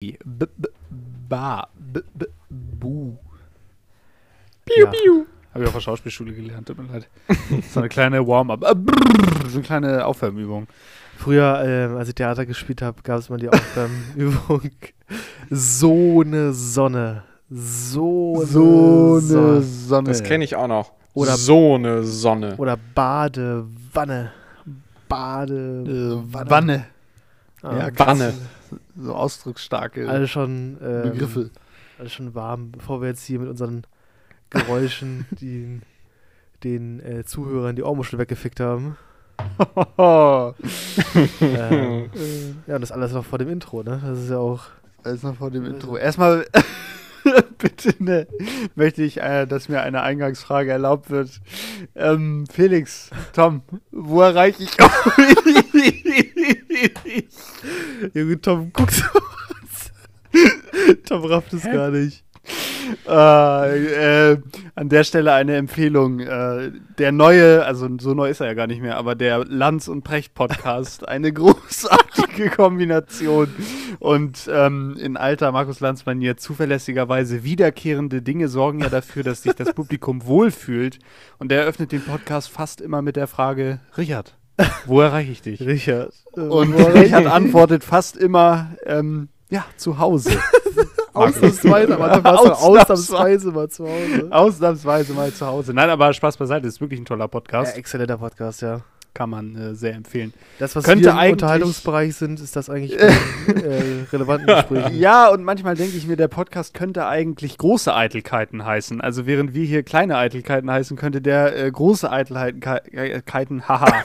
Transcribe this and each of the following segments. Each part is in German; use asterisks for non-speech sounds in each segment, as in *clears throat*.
B, B, Ba, B, B, Bu. Piu, Ja. piu. Habe ich auf der Schauspielschule gelernt, tut mir leid. So eine kleine Warm-up. Brrr, So eine kleine Aufwärmübung. Früher, ähm, als ich Theater gespielt habe, gab es mal die Aufwärmübung. *laughs* so eine Sonne. So, eine Sonne. Sonne. Das kenne ich auch noch. Oder- so eine Sonne. Oder Badewanne. Badewanne. Äh, Wanne. Ja, Wanne. So ausdrucksstarke Alle schon, ähm, Begriffe. Alles schon warm, bevor wir jetzt hier mit unseren Geräuschen *laughs* den, den äh, Zuhörern die Ohrmuschel weggefickt haben. *laughs* Ähm, ja, und das alles noch vor dem Intro, ne? Das ist ja auch. Alles noch vor dem Intro. Erstmal *laughs* bitte ne, möchte ich, äh, dass mir eine Eingangsfrage erlaubt wird. Ähm, Felix, Tom, wo erreiche ich Junge, Tom, du was? Tom rafft es gar nicht. äh, äh, an der Stelle eine Empfehlung. Äh, der neue, also so neu ist er ja gar nicht mehr, aber der Lanz und Precht Podcast, eine *laughs* großartige Kombination und ähm, in alter Markus Lanz Manier zuverlässigerweise wiederkehrende Dinge sorgen ja dafür, dass sich das Publikum wohlfühlt und der eröffnet den Podcast fast immer mit der Frage, Richard, wo erreiche ich dich? Richard. äh, Und Richard antwortet fast immer, ähm, ja, zu Hause. *laughs* Ausnahmsweise, du ausnahmsweise mal zu Hause. Ausnahmsweise mal zu Hause. Nein, aber Spaß beiseite, ist wirklich ein toller Ja, Podcast. exzellenter Podcast, ja. Kann man äh, sehr empfehlen. Das, was Könnte wir im Unterhaltungsbereich sind, ist das eigentlich *laughs* bei äh, relevanten Gesprächen. Ja, und manchmal denke ich mir, der Podcast könnte eigentlich große Eitelkeiten heißen. Also während wir hier kleine Eitelkeiten heißen, könnte der äh, große Eitelkeiten, Keiten, haha. *laughs*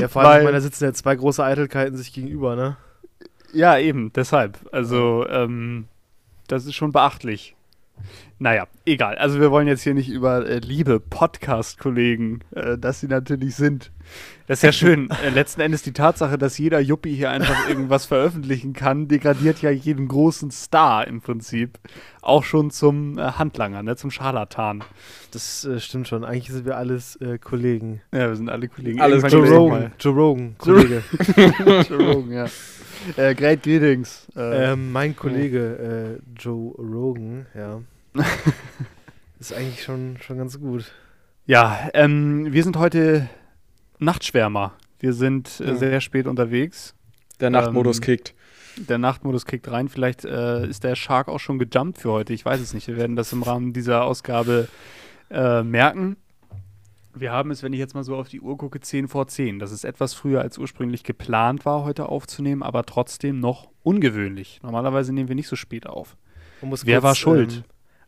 Ja, vor allem, Weil- ich meine, da sitzen ja zwei große Eitelkeiten sich gegenüber, ne? ja, eben, deshalb. Also, ähm, das ist schon beachtlich. Naja, egal. Also wir wollen jetzt hier nicht über äh, liebe Podcast-Kollegen, äh, dass sie natürlich sind. Das ist ja schön. *laughs* äh, letzten Endes die Tatsache, dass jeder Juppie hier einfach irgendwas veröffentlichen kann, degradiert ja jeden großen Star im Prinzip. Auch schon zum äh, Handlanger, ne, zum Scharlatan. Das äh, stimmt schon. Eigentlich sind wir alles äh, Kollegen. Ja, wir sind alle Kollegen. Alles Joe Rogan, Joe Rogan, Joe- Kollege. *laughs* Joe Rogan, ja. Great Greetings. Äh, ähm, mein Kollege Joe Rogan, ja. *laughs* ist eigentlich schon, schon ganz gut. Ja, ähm, wir sind heute Nachtschwärmer. Wir sind äh, Ja. sehr spät unterwegs. Der Nachtmodus Ähm, kickt. Der Nachtmodus kickt rein. Vielleicht äh, ist der Shark auch schon gejumpt für heute. Ich weiß es nicht. Wir werden das im Rahmen dieser Ausgabe äh, merken. Wir haben es, wenn ich jetzt mal so auf die Uhr gucke, 10 vor 10. Das ist etwas früher als ursprünglich geplant war, heute aufzunehmen, aber trotzdem noch ungewöhnlich. Normalerweise nehmen wir nicht so spät auf. Wer war schuld? Ähm,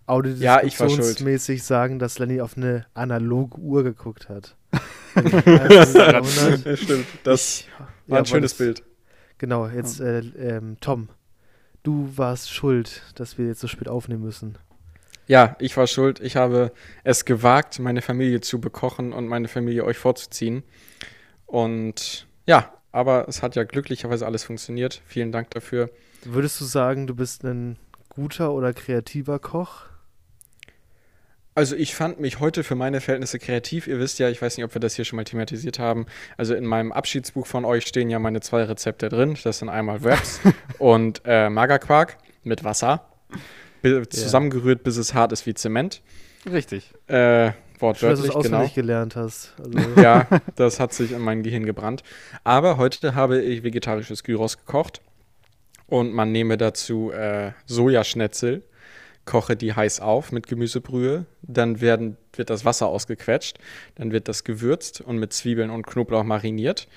Ja. Audiodeskriptionsmäßig sagen, dass Lenny auf eine analoge Uhr geguckt hat. *laughs* Jahrhundert. Stimmt. Das Ich- war ja, ein schönes das- Bild. Genau, jetzt äh, ähm, Tom, du warst schuld, dass wir jetzt so spät aufnehmen müssen. Ja, ich war schuld. Ich habe es gewagt, meine Familie zu bekochen und meine Familie euch vorzuziehen. Und ja, aber es hat ja glücklicherweise alles funktioniert. Vielen Dank dafür. Würdest du sagen, du bist ein guter oder kreativer Koch? Also ich fand mich heute für meine Verhältnisse kreativ. Ihr wisst ja, ich weiß nicht, ob wir das hier schon mal thematisiert haben. Also in meinem Abschiedsbuch von euch stehen ja meine zwei Rezepte drin. Das sind einmal Wraps *laughs* und äh, Magerquark mit Wasser. Bi- Zusammengerührt, bis es hart ist wie Zement. Richtig. Äh, Schön, dass du wortwörtlich, es genau. auswendig gelernt hast. Also, Ja, das hat sich in mein Gehirn gebrannt. Aber heute habe ich vegetarisches Gyros gekocht und man nehme dazu äh, Sojaschnetzel, koche die heiß auf mit Gemüsebrühe, dann werden, wird das Wasser ausgequetscht, dann wird das gewürzt und mit Zwiebeln und Knoblauch mariniert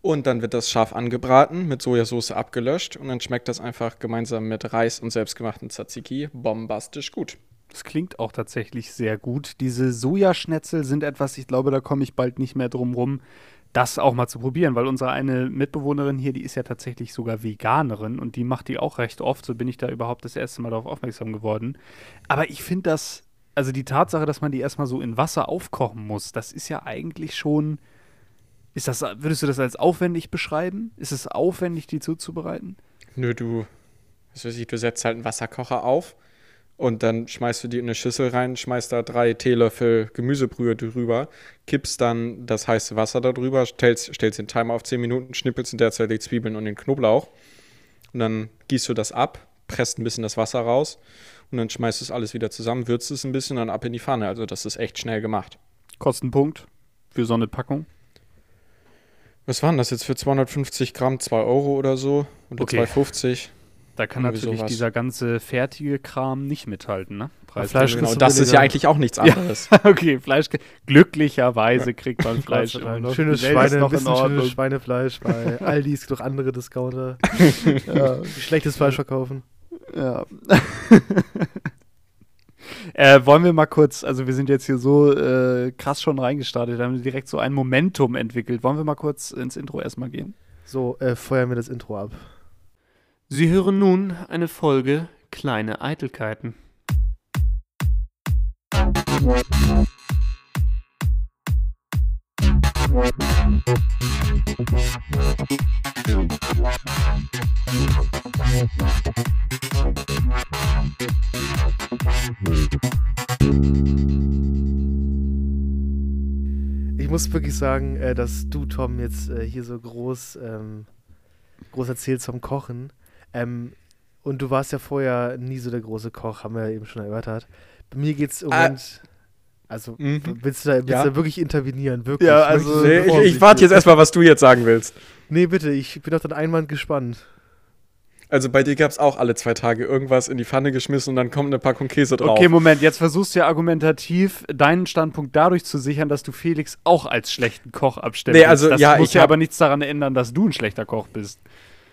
und dann wird das scharf angebraten, mit Sojasauce abgelöscht und dann schmeckt das einfach gemeinsam mit Reis und selbstgemachten Tzatziki bombastisch gut. Das klingt auch tatsächlich sehr gut. Diese Sojaschnetzel sind etwas, ich glaube, da komme ich bald nicht mehr drum rum, das auch mal zu probieren, weil unsere eine Mitbewohnerin hier, die ist ja tatsächlich sogar Veganerin und die macht die auch recht oft. So bin ich da überhaupt das erste Mal darauf aufmerksam geworden. Aber ich finde das, also die Tatsache, dass man die erstmal so in Wasser aufkochen muss, das ist ja eigentlich schon. Ist das, würdest du das als aufwendig beschreiben? Ist es aufwendig, die zuzubereiten? Nö, du, was weiß ich, du setzt halt einen Wasserkocher auf Und dann schmeißt du die in eine Schüssel rein, schmeißt da drei Teelöffel Gemüsebrühe drüber, kippst dann das heiße Wasser da drüber, stellst, stellst den Timer auf 10 Minuten, schnippelst in der Zeit die Zwiebeln und den Knoblauch. Und dann gießt du das ab, presst ein bisschen das Wasser raus und dann schmeißt du es alles wieder zusammen, würzt es ein bisschen und dann ab in die Pfanne. Also das ist echt schnell gemacht. Kostenpunkt für so eine Packung. Was waren das jetzt für 250 Gramm? 2 Euro oder so? Oder Okay. 2,50? Da kann Irgendwie natürlich sowas. dieser ganze fertige Kram nicht mithalten, ne? Preis Fleisch Genau, das ist ja eigentlich auch nichts *laughs* Ja. anderes. *laughs* okay, Fleisch. Glücklicherweise kriegt man *laughs* Fleisch immer noch. Schönes ist Schweine, noch schönes Ordnung. Schweinefleisch bei Aldi, gibt auch andere Discounter, Ja. schlechtes Fleisch verkaufen. Ja. äh, wollen wir mal kurz, also wir sind jetzt hier so äh, krass schon reingestartet, haben direkt so ein Momentum entwickelt. Wollen wir mal kurz ins Intro erstmal gehen? So, äh, feuern wir das Intro ab. Sie hören nun eine Folge Kleine Eitelkeiten. Ich muss wirklich sagen, äh, dass du, Tom, jetzt äh, hier so groß, ähm, groß erzählst vom Kochen. Ähm, und du warst ja vorher nie so der große Koch, haben wir ja eben schon erörtert. Bei mir geht es im Ah. Also, Mhm. willst, du da, willst Ja. du da wirklich intervenieren? Wirklich? Ja, also- so Nee, ich, ich warte jetzt erstmal, was du jetzt sagen willst. Nee, bitte, ich bin auf dein Einwand gespannt. Also bei dir gab es auch alle zwei Tage irgendwas in die Pfanne geschmissen und dann kommt eine Packung Käse drauf. Okay, Moment, jetzt versuchst du ja argumentativ deinen Standpunkt dadurch zu sichern, dass du Felix auch als schlechten Koch abstellst. Nee, also, das ja, muss ich ja aber nichts daran ändern, dass du ein schlechter Koch bist.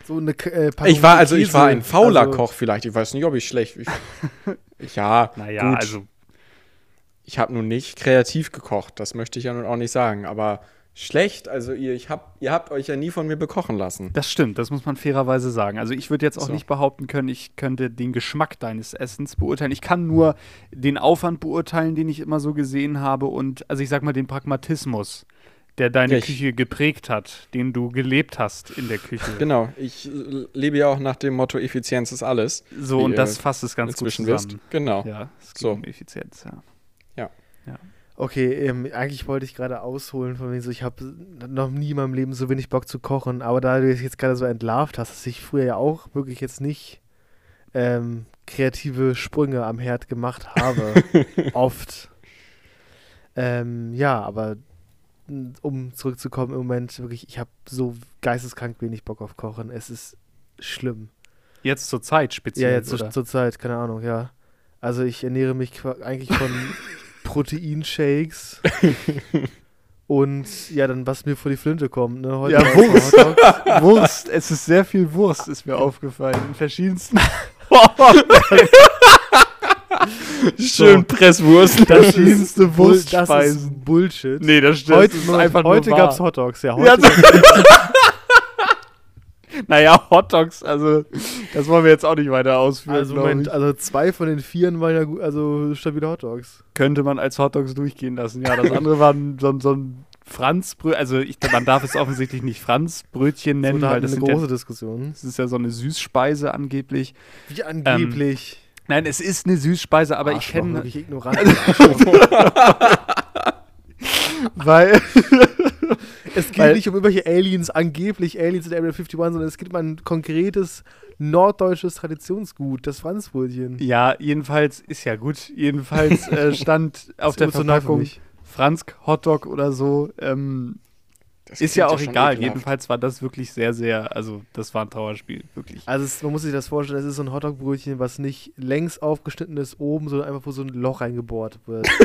So eine äh, ich war also ich war ein fauler also, Koch vielleicht. Ich weiß nicht, ob ich schlecht. Ich, *laughs* ja, Naja, gut. also Ich habe nun nicht kreativ gekocht. Das möchte ich ja nun auch nicht sagen. Aber schlecht. Also ihr, ich hab, ihr habt euch ja nie von mir bekochen lassen. Das stimmt, das muss man fairerweise sagen. Also ich würde jetzt auch So. nicht behaupten können, ich könnte den Geschmack deines Essens beurteilen. Ich kann nur den Aufwand beurteilen, den ich immer so gesehen habe und also ich sag mal den Pragmatismus, der deine Ja, ich- Küche geprägt hat, den du gelebt hast in der Küche. *laughs* Genau. Ich lebe ja auch nach dem Motto Effizienz ist alles. So und das fasst es ganz gut zusammen. wisst. Genau. Ja, es geht So. um Effizienz, ja. Okay, ähm, eigentlich wollte ich gerade ausholen von wegen so, ich habe noch nie in meinem Leben so wenig Bock zu kochen, aber da du es jetzt gerade so entlarvt hast, dass ich früher ja auch wirklich jetzt nicht ähm, kreative Sprünge am Herd gemacht habe, *laughs* oft. Ähm, ja, aber um zurückzukommen, im Moment wirklich, ich habe so geisteskrank wenig Bock auf Kochen. Es ist schlimm. Jetzt zur Zeit speziell. Ja, jetzt oder? zur, Zeit, keine Ahnung, ja. Also ich ernähre mich eigentlich von *laughs* Proteinshakes *laughs* und ja, dann was mir vor die Flinte kommt, ne? Heute Ja, Wurst. *laughs* Wurst, es ist sehr viel Wurst, ist mir aufgefallen. In verschiedensten. *laughs* Schön Presswurst. verschiedenste Bull- das Wurstspeisen. ist Bullshit. Nee, das stimmt. heute das ist einfach heute nur gab es wahr. Hotdogs, ja. Heute Ja, gab's- *laughs* Naja, Hotdogs, also das wollen wir jetzt auch nicht weiter ausführen. also, ich. also zwei von den vieren waren ja gut, also stabile Hotdogs. Könnte man als Hotdogs durchgehen lassen. Ja, das andere war ein- so, ein- so ein Franzbrötchen. Also ich, man darf es offensichtlich nicht Franzbrötchen nennen, so, da weil das, eine ja, große Diskussion. das ist ja so eine Süßspeise angeblich. Wie angeblich. Nein, es ist eine Süßspeise, aber ich Arschloch, kenne, wirklich ignorant. *laughs* *laughs* weil *laughs* Es geht Weil- nicht um irgendwelche Aliens, angeblich Aliens in Area 51, sondern es geht um ein konkretes norddeutsches Traditionsgut, das Franzbrötchen. ja, jedenfalls ist ja gut. Jedenfalls äh, stand auf der Verpackung. Fransk Hotdog oder so. Ähm, Das ist ja auch schon egal. ekelhaft. Jedenfalls war das wirklich sehr, sehr, also das war ein Trauerspiel, wirklich. Also es, man muss sich das vorstellen, es ist so ein Hotdog-Brötchen, was nicht längs aufgeschnitten ist oben, sondern einfach wo so ein Loch reingebohrt wird. *laughs*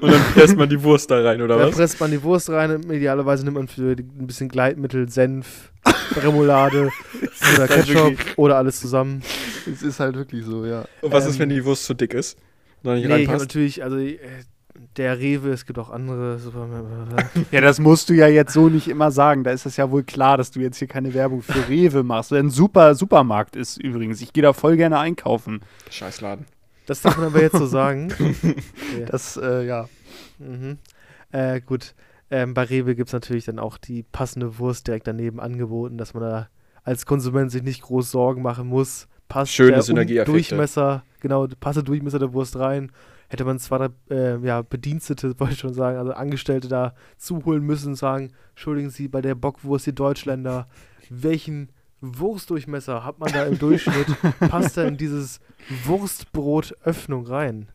Und dann presst man die Wurst da rein, oder da was? presst man die Wurst rein und idealerweise nimmt man für ein bisschen Gleitmittel, Senf, Remoulade *laughs* oder Ketchup oder alles zusammen. Es ist halt wirklich so, ja. Und was ist, Ähm, wenn die Wurst zu dick ist? Oder nicht Nee, ich reinpasst? natürlich, also äh, der Rewe, es gibt auch andere Supermärkte. *laughs* Ja, das musst du ja jetzt so nicht immer sagen. Da ist es ja wohl klar, dass du jetzt hier keine Werbung für *laughs* Rewe machst. Der ein super Supermarkt ist übrigens. Ich gehe da voll gerne einkaufen. Scheißladen. Das darf man aber jetzt so sagen. *laughs* Ja. Das, äh, ja. Mhm. Äh, gut. Ähm, bei Rewe gibt es natürlich dann auch die passende Wurst direkt daneben angeboten, dass man da als Konsument sich nicht groß Sorgen machen muss passt Schöne der Synergieeffekte. Durchmesser, genau, passt der Durchmesser der Wurst rein. Hätte man zwar äh, ja, Bedienstete, *laughs* wollte ich schon sagen, also Angestellte da zuholen müssen und sagen, entschuldigen Sie, bei der Bockwurst die Deutschländer, welchen Wurstdurchmesser hat man da im Durchschnitt? passt da in dieses Wurstbrot-Öffnung rein?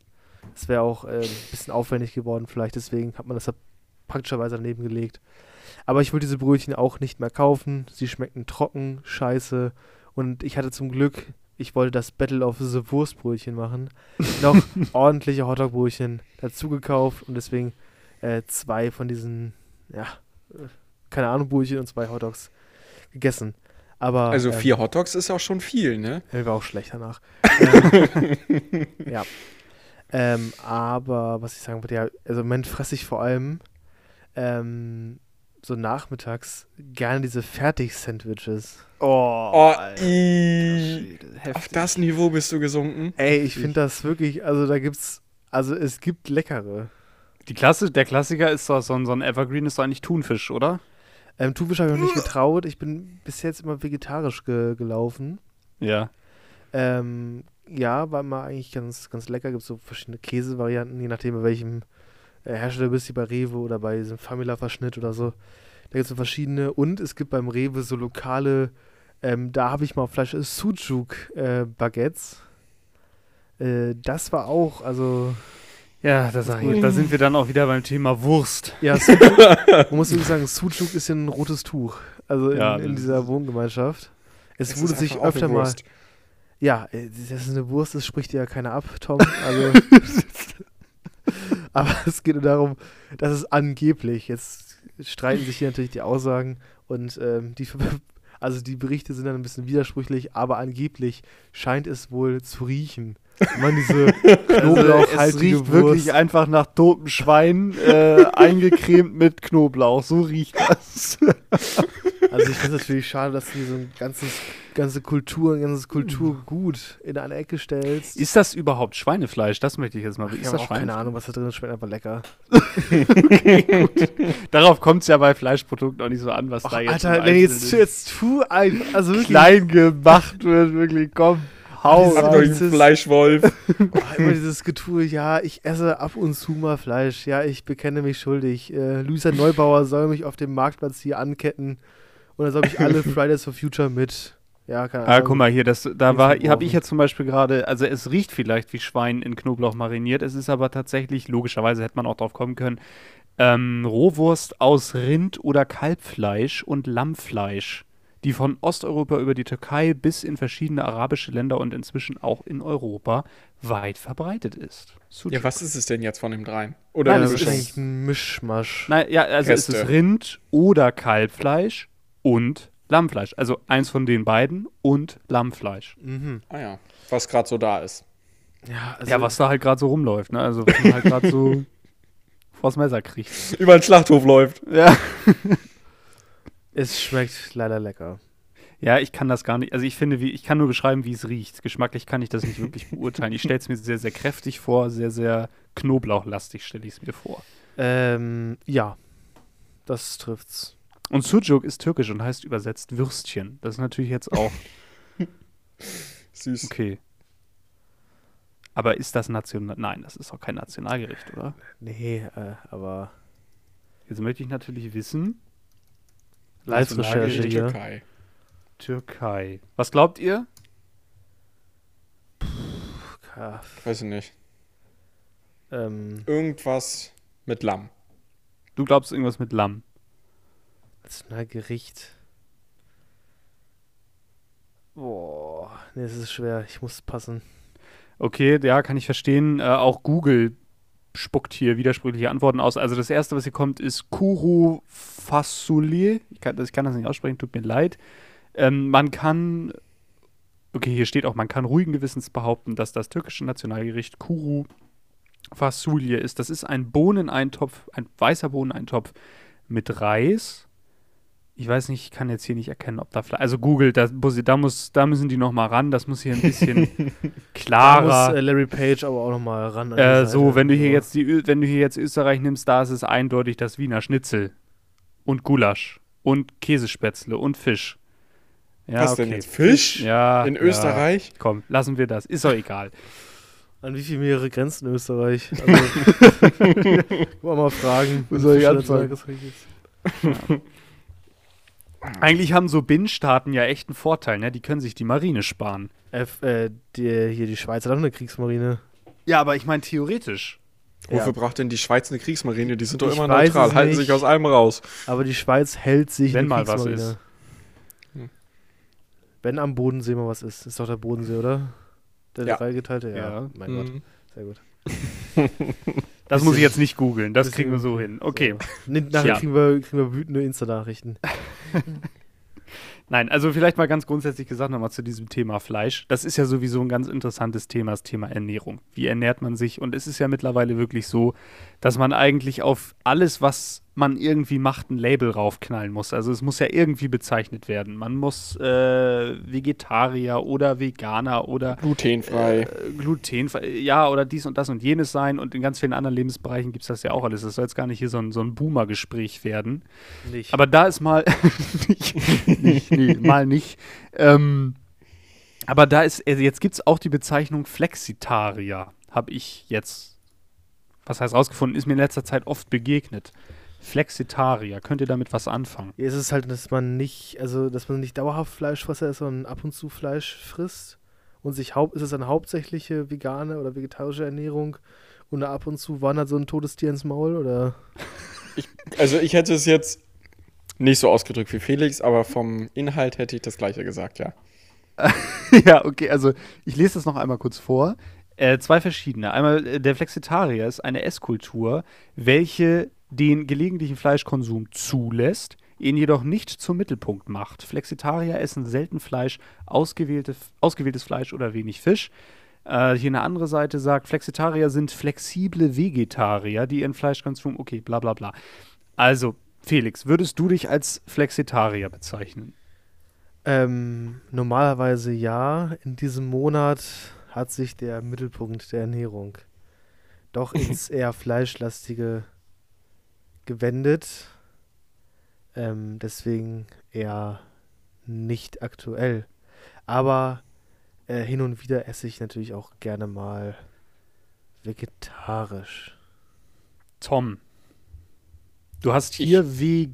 Das wäre auch äh, ein bisschen aufwendig geworden, vielleicht deswegen hat man das da praktischerweise daneben gelegt. Aber ich wollte diese Brötchen auch nicht mehr kaufen. Sie schmeckten trocken, scheiße. Und ich hatte zum Glück, ich wollte das Battle of the Wurstbrötchen machen, noch *laughs* ordentliche Hotdog-Brötchen dazu gekauft und deswegen äh, zwei von diesen, ja, keine Ahnung, Brötchen und zwei Hotdogs gegessen. Aber, Also ähm, vier Hotdogs ist auch schon viel, ne? mir war auch schlecht danach. ähm, *laughs* ja. Ähm, aber was ich sagen wollte, ja, also im Moment fresse ich vor allem ähm, so nachmittags gerne diese Fertig-Sandwiches. Oh, Oh, Alter Auf das Niveau bist du gesunken. Ey, ich finde das wirklich, also da gibt's, also es gibt leckere. Die Klasse, der Klassiker ist doch so ein, so ein Evergreen, ist doch eigentlich Thunfisch, oder? Ähm, Thunfisch habe ich noch nicht getraut. Ich bin bis jetzt immer vegetarisch ge gelaufen. Ja. Ähm, ja, war immer eigentlich ganz, ganz lecker. Gibt so verschiedene Käsevarianten, je nachdem, bei welchem äh, Hersteller bist du bei Rewe oder bei diesem Famila-Verschnitt oder so. Da gibt es so verschiedene. Und es gibt beim Rewe so lokale, ähm, da habe ich mal auf Fleisch Sujuk-Baguettes. Äh, das war auch, also, Ja, da, sag ich, da sind wir dann auch wieder beim Thema Wurst. ja, Sujuk, *laughs* man muss wirklich sagen, Sujuk ist ja ein rotes Tuch. Also in, Ja, in das dieser Wohngemeinschaft. Es, Es wurde sich öfter mal. Ja, äh, das ist eine Wurst, das spricht dir ja keiner ab, Tom. *laughs* Also, *laughs* *laughs* aber es geht nur darum, dass es angeblich, jetzt streiten sich hier natürlich die Aussagen und ähm, die, *laughs* also die Berichte sind dann ein bisschen widersprüchlich, aber angeblich scheint es wohl zu riechen. Wenn man diese *laughs* Also, es riecht Wurst, wirklich einfach nach totem Schwein, äh, eingecremt mit Knoblauch. So riecht das. Also ich finde es natürlich schade, dass du so ein ganzes, ganze Kultur, ein ganzes Kulturgut in eine Ecke stellst. Ist das überhaupt Schweinefleisch? Das möchte ich jetzt mal wissen. ich habe keine? Ahnung, was da drin ist, schmeckt einfach lecker. Darauf kommt es ja bei Fleischprodukten auch nicht so an, was Och, da jetzt. Alter, nee, jetzt, jetzt tu ein, also wirklich, klein gemacht wird, wirklich. Komm, hau dieses- einen Fleischwolf. *laughs* oh, immer dieses Getue, ja, ich esse ab und zu mal Fleisch, ja, ich bekenne mich schuldig. Äh, Luisa Neubauer soll mich auf dem Marktplatz hier anketten und dann soll ich alle *laughs* Fridays for Future mit. Ja, keine Ahnung. Ah, guck mal hier, das, da war, habe ich jetzt zum Beispiel gerade, also es riecht vielleicht wie Schwein in Knoblauch mariniert, es ist aber tatsächlich, logischerweise hätte man auch drauf kommen können, ähm, Rohwurst aus Rind- oder Kalbfleisch und Lammfleisch, die von Osteuropa über die Türkei bis in verschiedene arabische Länder und inzwischen auch in Europa weit verbreitet ist. Sucuk. Ja, was ist es denn jetzt von dem dreien? Oder Nein, es ist eigentlich ein Mischmasch. Nein, ja, also es Reste. ist Rind oder Kalbfleisch und Lammfleisch. Also eins von den beiden und Lammfleisch. Mhm. Ah ja, was gerade so da ist. Ja, also, ja, was da halt gerade so rumläuft, ne? Also was man halt gerade so *laughs* vors Messer kriegt. Über den Schlachthof läuft. Ja. *laughs* es schmeckt leider lecker. Ja, ich kann das gar nicht. Also ich finde, wie, ich kann nur beschreiben, wie es riecht. Geschmacklich kann ich das nicht wirklich beurteilen. Ich stelle es mir sehr, sehr kräftig vor, sehr, sehr knoblauchlastig stelle ich es mir vor. Ähm, ja, das trifft's. Und Sucuk ist türkisch und heißt übersetzt Würstchen. Das ist natürlich jetzt auch *laughs* Süß. okay. Aber ist das national? Nein, das ist auch kein Nationalgericht, oder? Nee, äh, aber Jetzt möchte ich natürlich wissen, Live-Recherche In hier. Türkei. Türkei. Was glaubt ihr? Ja, Weiß ich nicht. ähm, Irgendwas mit Lamm. Du glaubst irgendwas mit Lamm. Nationalgericht. Boah, nee, das ist schwer. Ich muss passen. Okay, ja, kann ich verstehen. Äh, auch Google spuckt hier widersprüchliche Antworten aus. Also das erste, was hier kommt, ist Kuru Fasulye. Ich kann, das- ich kann das nicht aussprechen, tut mir leid. Ähm, man kann, okay, hier steht auch, man kann ruhigen Gewissens behaupten, dass das türkische Nationalgericht Kuru Fasulye ist. Das ist ein Bohneneintopf, ein weißer Bohneneintopf mit Reis. Ich weiß nicht, ich kann jetzt hier nicht erkennen, ob da Fleisch. Also Google, da, muss, da, muss, da müssen die noch mal ran. Das muss hier ein bisschen *laughs* Da klarer. muss äh, Larry Page aber auch nochmal ran. Äh, so, wenn du hier jetzt die, wenn du hier jetzt Österreich nimmst, da ist es eindeutig das Wiener Schnitzel und Gulasch und Käsespätzle und Fisch. Ja, Was okay. denn jetzt? Fisch? Ja. In Österreich? Ja. Komm, lassen wir das. Ist doch egal. An wie viel mehrere Grenzen Österreich? *laughs* Also, *laughs* mal fragen. Wo soll ich anfangen? Ja. Eigentlich haben so Binnenstaaten ja echt einen Vorteil, ne? Die können sich die Marine sparen. F, äh, die, hier die Schweiz hat auch eine Kriegsmarine. Ja, aber ich meine theoretisch. Wofür ja. braucht denn die Schweiz eine Kriegsmarine? Die sind doch ich immer neutral, halten sich aus allem raus. Aber die Schweiz hält sich Wenn mal was ist. Hm. Wenn am Bodensee mal was ist. Ist doch der Bodensee, oder? Der ja. dreigeteilte? Ja. ja. Mein mhm. Gott. Sehr gut. *laughs* Das muss ich jetzt nicht googeln, das kriegen wir so hin. Okay. So. Nachher ja. kriegen, wir, kriegen wir wütende Insta-Nachrichten. *laughs* Nein, also vielleicht mal ganz grundsätzlich gesagt nochmal zu diesem Thema Fleisch. Das ist ja sowieso ein ganz interessantes Thema, das Thema Ernährung. Wie ernährt man sich? Und es ist ja mittlerweile wirklich so, dass man eigentlich auf alles, was man irgendwie macht, ein Label raufknallen muss. Also es muss ja irgendwie bezeichnet werden. Man muss äh, Vegetarier oder Veganer oder glutenfrei. Äh, glutenfrei, ja, oder dies und das und jenes sein. Und in ganz vielen anderen Lebensbereichen gibt es das ja auch alles. Das soll jetzt gar nicht hier so ein, so ein Boomer-Gespräch werden. Nicht. Aber da ist mal *laughs* nicht, nicht, nee, mal nicht. Ähm, aber da ist, also jetzt gibt es auch die Bezeichnung Flexitarier, habe ich jetzt, was heißt rausgefunden, ist mir in letzter Zeit oft begegnet. Flexitarier, könnt ihr damit was anfangen? Ja, es ist halt, dass man nicht, also dass man nicht dauerhaft Fleischfresser ist, sondern ab und zu Fleisch frisst und sich haupt, ist es eine hauptsächliche vegane oder vegetarische Ernährung und ab und zu wandert so ein Todestier ins Maul oder? *laughs* Ich, also ich hätte es jetzt nicht so ausgedrückt wie Felix, aber vom Inhalt hätte ich das gleiche gesagt, ja. *laughs* ja, okay, also ich lese das noch einmal kurz vor. Äh, zwei verschiedene. Einmal äh, der Flexitarier ist eine Esskultur, welche den gelegentlichen Fleischkonsum zulässt, ihn jedoch nicht zum Mittelpunkt macht. Flexitarier essen selten Fleisch, ausgewählte, ausgewähltes Fleisch oder wenig Fisch. Äh, hier eine andere Seite sagt, Flexitarier sind flexible Vegetarier, die ihren Fleischkonsum, okay, bla bla bla. Also, Felix, würdest du dich als Flexitarier bezeichnen? Ähm, normalerweise ja. In diesem Monat hat sich der Mittelpunkt der Ernährung doch *laughs* ins eher fleischlastige gewendet. Ähm, deswegen eher nicht aktuell. Aber äh, hin und wieder esse ich natürlich auch gerne mal vegetarisch. Tom, du hast hier ich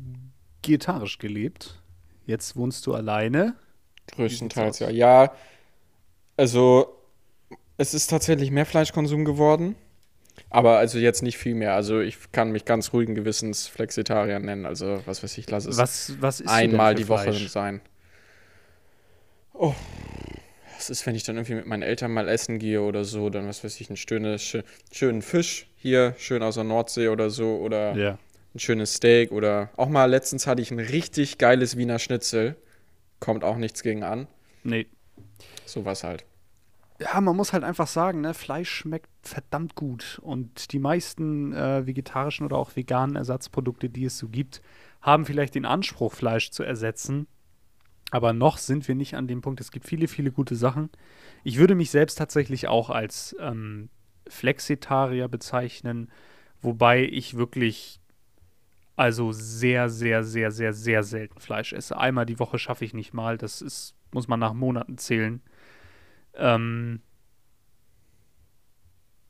vegetarisch gelebt. Jetzt wohnst du alleine. Größtenteils, ja. Ja, also es ist tatsächlich mehr Fleischkonsum geworden. Aber also jetzt nicht viel mehr. Also ich kann mich ganz ruhigen Gewissens Flexitarier nennen. Also was weiß ich, lass es was, was einmal die Woche Fleisch? sein. Oh. Was ist, wenn ich dann irgendwie mit meinen Eltern mal essen gehe oder so, dann was weiß ich, einen schönen, schönen Fisch hier, schön aus der Nordsee oder so, oder ja. ein schönes Steak oder auch mal letztens hatte ich ein richtig geiles Wiener Schnitzel. Kommt auch nichts gegen an. Nee. Sowas halt ja, man muss halt einfach sagen, ne, Fleisch schmeckt verdammt gut. Und die meisten äh, vegetarischen oder auch veganen Ersatzprodukte, die es so gibt, haben vielleicht den Anspruch, Fleisch zu ersetzen. Aber noch sind wir nicht an dem Punkt. Es gibt viele, viele gute Sachen. Ich würde mich selbst tatsächlich auch als ähm, Flexitarier bezeichnen, wobei ich wirklich also sehr, sehr, sehr, sehr, sehr selten Fleisch esse. Einmal die Woche schaffe ich nicht mal. Das ist, muss man nach Monaten zählen. Ähm,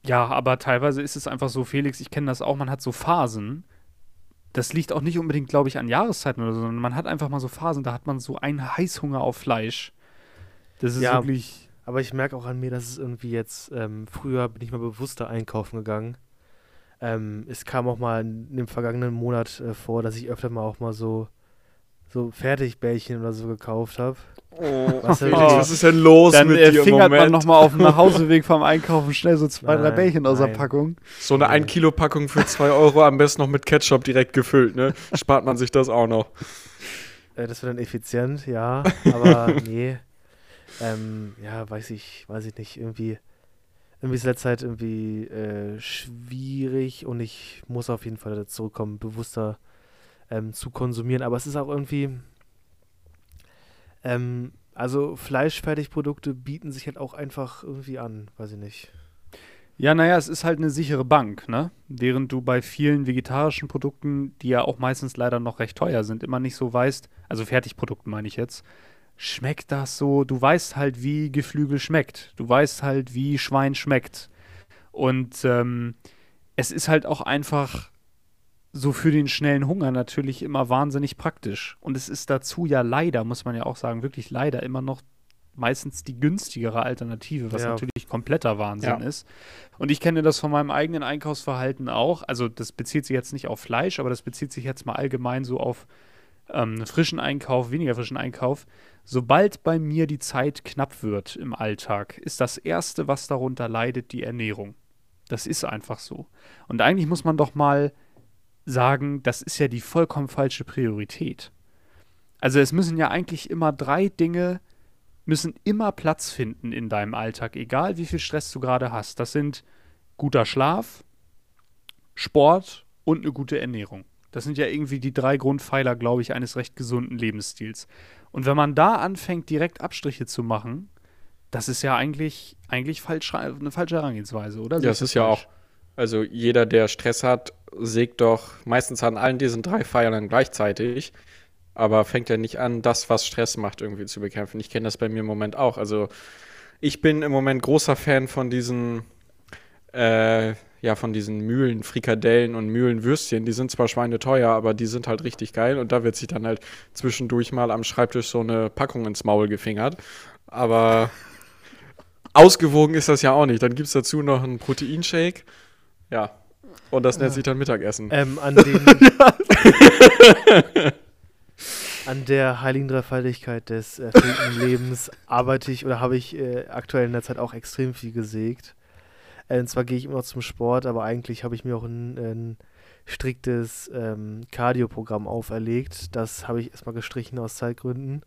ja, aber teilweise ist es einfach so, Felix, ich kenne das auch, man hat so Phasen. Das liegt auch nicht unbedingt, glaube ich, an Jahreszeiten oder so, sondern man hat einfach mal so Phasen, da hat man so einen Heißhunger auf Fleisch. Das ist ja, wirklich. Aber ich merke auch an mir, dass es irgendwie jetzt, ähm, früher bin ich mal bewusster einkaufen gegangen. Ähm, es kam auch mal in dem vergangenen Monat äh, vor, dass ich öfter mal auch mal so, so Fertigbällchen oder so gekauft habe. Oh, was, oh. was, ist denn los Dann, mit äh, dir fingert man nochmal auf dem Nachhauseweg vom Einkaufen schnell so zwei, nein, drei Bällchen aus der Packung. So eine 1 Kilo Packung für 2 Euro, am besten noch mit Ketchup direkt gefüllt, ne? Spart man sich das auch noch. Äh, das wäre dann effizient, ja, aber *laughs* nee. Ähm, ja, weiß ich, weiß ich nicht, irgendwie irgendwie ist letzte Zeit irgendwie äh, schwierig und ich muss auf jeden Fall dazu kommen, bewusster ähm, zu konsumieren. Aber es ist auch irgendwie, ähm, also Fleischfertigprodukte bieten sich halt auch einfach irgendwie an, weiß ich nicht. Ja, naja, es ist halt eine sichere Bank, ne? Während du bei vielen vegetarischen Produkten, die ja auch meistens leider noch recht teuer sind, immer nicht so weißt, also Fertigprodukten meine ich jetzt, schmeckt das so? Du weißt halt, wie Geflügel schmeckt. Du weißt halt, wie Schwein schmeckt. Und ähm, es ist halt auch einfach so für den schnellen Hunger natürlich immer wahnsinnig praktisch. Und es ist dazu ja leider, muss man ja auch sagen, wirklich leider immer noch meistens die günstigere Alternative, was ja. natürlich kompletter Wahnsinn ja. ist. Und ich kenne das von meinem eigenen Einkaufsverhalten auch. Also das bezieht sich jetzt nicht auf Fleisch, aber das bezieht sich jetzt mal allgemein so auf ähm, frischen Einkauf, weniger frischen Einkauf. Sobald bei mir die Zeit knapp wird im Alltag, ist das Erste, was darunter leidet, die Ernährung. Das ist einfach so. Und eigentlich muss man doch mal sagen, das ist ja die vollkommen falsche Priorität. Also es müssen ja eigentlich immer drei Dinge, müssen immer Platz finden in deinem Alltag, egal wie viel Stress du gerade hast. Das sind guter Schlaf, Sport und eine gute Ernährung. Das sind ja irgendwie die drei Grundpfeiler, glaube ich, eines recht gesunden Lebensstils. Und wenn man da anfängt, direkt Abstriche zu machen, das ist ja eigentlich, eigentlich falsch, eine falsche Herangehensweise, oder? Ja, das ist ja auch. Also jeder, der Stress hat, sägt doch meistens an allen diesen drei Pfeilern gleichzeitig, aber fängt ja nicht an, das, was Stress macht, irgendwie zu bekämpfen. Ich kenne das bei mir im Moment auch. Also ich bin im Moment großer Fan von diesen, äh, ja, von diesen Mühlenfrikadellen und Mühlenwürstchen. Die sind zwar schweineteuer, aber die sind halt richtig geil und da wird sich dann halt zwischendurch mal am Schreibtisch so eine Packung ins Maul gefingert. Aber ausgewogen ist das ja auch nicht. Dann gibt es dazu noch einen Proteinshake. Ja, und das nennt sich dann Mittagessen. Ähm, an, *laughs* den, an der heiligen Dreifaltigkeit des erfüllten *laughs* Lebens arbeite ich oder habe ich äh, aktuell in der Zeit auch extrem viel gesägt. Äh, und zwar gehe ich immer noch zum Sport, aber eigentlich habe ich mir auch ein, ein striktes ähm, Cardio-Programm auferlegt. Das habe ich erstmal gestrichen aus Zeitgründen.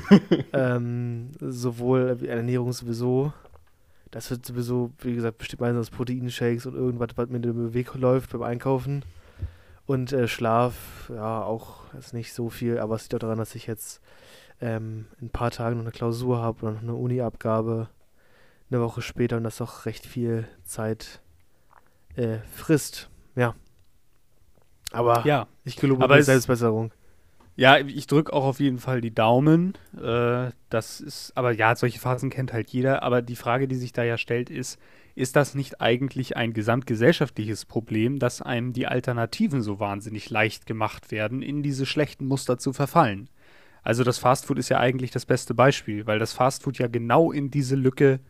*laughs* ähm, sowohl Ernährung sowieso das wird sowieso, wie gesagt, bestimmt meistens aus Proteinshakes und irgendwas, was mir in den Weg läuft beim Einkaufen. Und äh, Schlaf, ja, auch ist nicht so viel, aber es liegt auch daran, dass ich jetzt ähm, in ein paar Tagen noch eine Klausur habe oder noch eine Uni-Abgabe eine Woche später und das doch recht viel Zeit äh, frisst. Ja. Aber ja. ich gelobe aber Selbstbesserung. Ja, ich drücke auch auf jeden Fall die Daumen. Äh, das ist, aber ja, solche Phasen kennt halt jeder. Aber die Frage, die sich da ja stellt, ist, ist das nicht eigentlich ein gesamtgesellschaftliches Problem, dass einem die Alternativen so wahnsinnig leicht gemacht werden, in diese schlechten Muster zu verfallen? Also das Fastfood ist ja eigentlich das beste Beispiel, weil das Fastfood ja genau in diese Lücke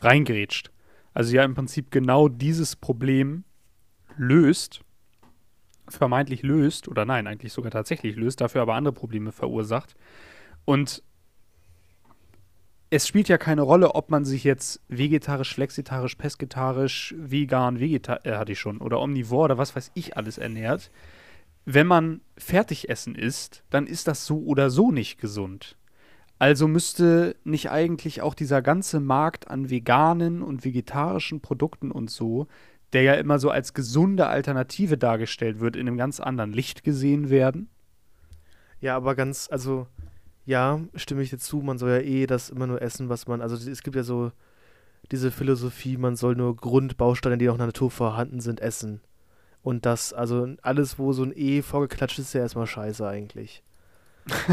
reingrätscht. Also ja im Prinzip genau dieses Problem löst vermeintlich löst, oder nein, eigentlich sogar tatsächlich löst, dafür aber andere Probleme verursacht. Und es spielt ja keine Rolle, ob man sich jetzt vegetarisch, flexitarisch, pesketarisch, vegan, vegeta äh, hatte ich schon, oder omnivor oder was weiß ich alles ernährt. Wenn man Fertigessen isst, dann ist das so oder so nicht gesund. Also müsste nicht eigentlich auch dieser ganze Markt an veganen und vegetarischen Produkten und so der ja immer so als gesunde Alternative dargestellt wird, in einem ganz anderen Licht gesehen werden. Ja, aber ganz, also ja, stimme ich dir zu, man soll ja eh das immer nur essen, was man, also es gibt ja so diese Philosophie, man soll nur Grundbausteine, die auch in der Natur vorhanden sind, essen. Und das, also alles, wo so ein E vorgeklatscht ist, ist ja erstmal scheiße eigentlich.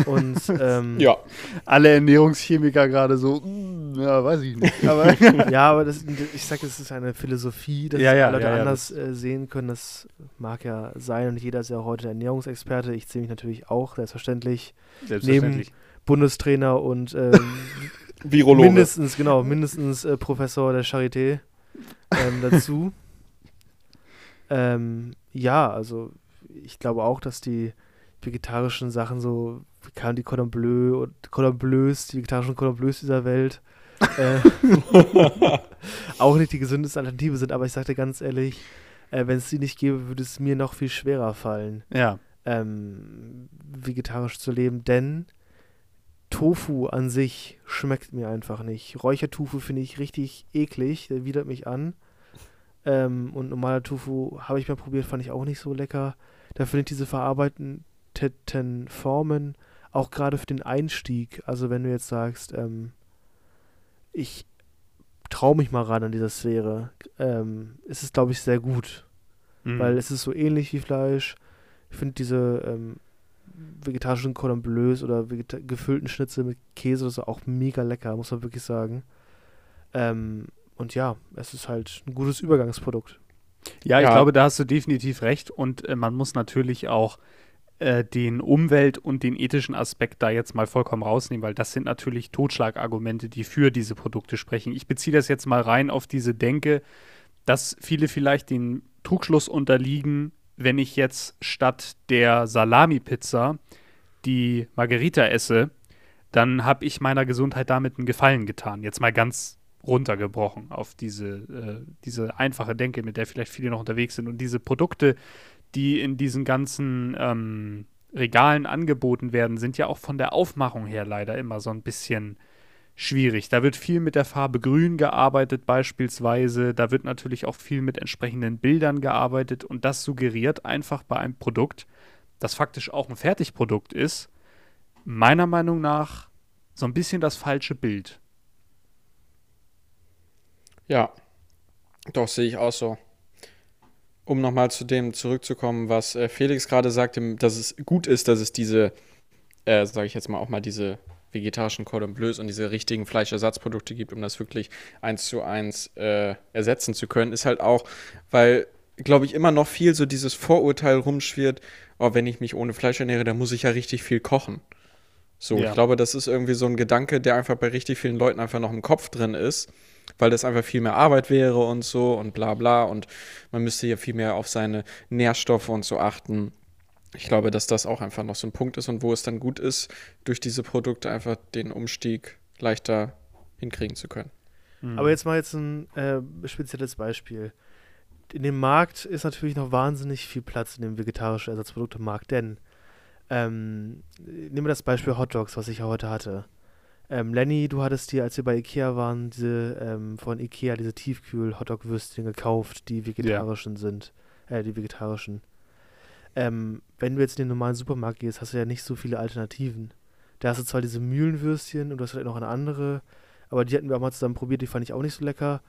Und *laughs* ähm, ja, alle Ernährungschemiker gerade so, mm, ja, weiß ich nicht. Aber *laughs* ja, aber das, ich sage, das ist eine Philosophie, dass ja, ja, Leute ja, anders äh, sehen können. Das mag ja sein und jeder ist ja auch heute Ernährungsexperte. Ich zähle mich natürlich auch, selbstverständlich. Selbstverständlich. Neben Bundestrainer und ähm, *laughs* Virologe. Mindestens, genau, mindestens äh, Professor der Charité ähm, dazu. ähm, ja, also ich glaube auch, dass die vegetarischen Sachen, so wie kam die Cordon Bleu und Cordon Bleus, die vegetarischen Cordon Bleus dieser Welt, äh, *laughs* auch nicht die gesündeste Alternative sind. Aber ich sagte ganz ehrlich, äh, wenn es sie nicht gäbe, würde es mir noch viel schwerer fallen, ja. ähm, vegetarisch zu leben, denn Tofu an sich schmeckt mir einfach nicht. Räuchertofu finde ich richtig eklig, der widert mich an. Ähm, und normaler Tofu habe ich mal probiert, fand ich auch nicht so lecker. Da finde ich diese verarbeiteten Formen, auch gerade für den Einstieg, also wenn du jetzt sagst, ähm, ich traue mich mal ran an dieser Sphäre, ähm, ist es, glaube ich, sehr gut. Mhm. Weil es ist so ähnlich wie Fleisch. Ich finde diese ähm, vegetarischen Cordon Bleus oder gefüllten Schnitzel mit Käse oder so auch mega lecker, muss man wirklich sagen. Ähm, und ja, es ist halt ein gutes Übergangsprodukt. Ja, ich ja. glaube, da hast du definitiv recht. Und äh, man muss natürlich auch äh, den Umwelt- und den ethischen Aspekt da jetzt mal vollkommen rausnehmen, weil das sind natürlich Totschlagargumente, die für diese Produkte sprechen. Ich beziehe das jetzt mal rein auf diese Denke, dass viele vielleicht den Trugschluss unterliegen, wenn ich jetzt statt der Salami-Pizza die Margarita esse, dann habe ich meiner Gesundheit damit einen Gefallen getan. Jetzt mal ganz runtergebrochen auf diese, äh, diese einfache Denke, mit der vielleicht viele noch unterwegs sind. Und diese Produkte, die in diesen ganzen ähm, Regalen angeboten werden, sind ja auch von der Aufmachung her leider immer so ein bisschen schwierig. Da wird viel mit der Farbe Grün gearbeitet beispielsweise. Da wird natürlich auch viel mit entsprechenden Bildern gearbeitet. Und das suggeriert einfach bei einem Produkt, das faktisch auch ein Fertigprodukt ist, meiner Meinung nach so ein bisschen das falsche Bild. Ja, doch sehe ich auch so. Um nochmal zu dem zurückzukommen, was äh, Felix gerade sagte, dass es gut ist, dass es diese, äh, sage ich jetzt mal auch mal diese vegetarischen Cordon Bleus und diese richtigen Fleischersatzprodukte gibt, um das wirklich eins zu eins äh, ersetzen zu können, ist halt auch, weil, glaube ich, immer noch viel so dieses Vorurteil rumschwirrt, oh, wenn ich mich ohne Fleisch ernähre, dann muss ich ja richtig viel kochen. So, ja. ich glaube, das ist irgendwie so ein Gedanke, der einfach bei richtig vielen Leuten einfach noch im Kopf drin ist weil das einfach viel mehr Arbeit wäre und so und bla bla und man müsste ja viel mehr auf seine Nährstoffe und so achten. Ich glaube, dass das auch einfach noch so ein Punkt ist und wo es dann gut ist, durch diese Produkte einfach den Umstieg leichter hinkriegen zu können. Mhm. Aber jetzt mal jetzt ein äh, spezielles Beispiel. In dem Markt ist natürlich noch wahnsinnig viel Platz in dem vegetarischen Ersatzproduktemarkt, denn ähm, nehmen wir das Beispiel Hot Dogs, was ich heute hatte. Ähm, Lenny, du hattest dir, als wir bei Ikea waren, diese ähm, von Ikea, diese Tiefkühl-Hotdog-Würstchen gekauft, die vegetarischen ja. sind. Äh, die vegetarischen. Ähm, wenn du jetzt in den normalen Supermarkt gehst, hast du ja nicht so viele Alternativen. Da hast du zwar diese Mühlenwürstchen und du hast vielleicht noch eine andere, aber die hatten wir auch mal zusammen probiert, die fand ich auch nicht so lecker.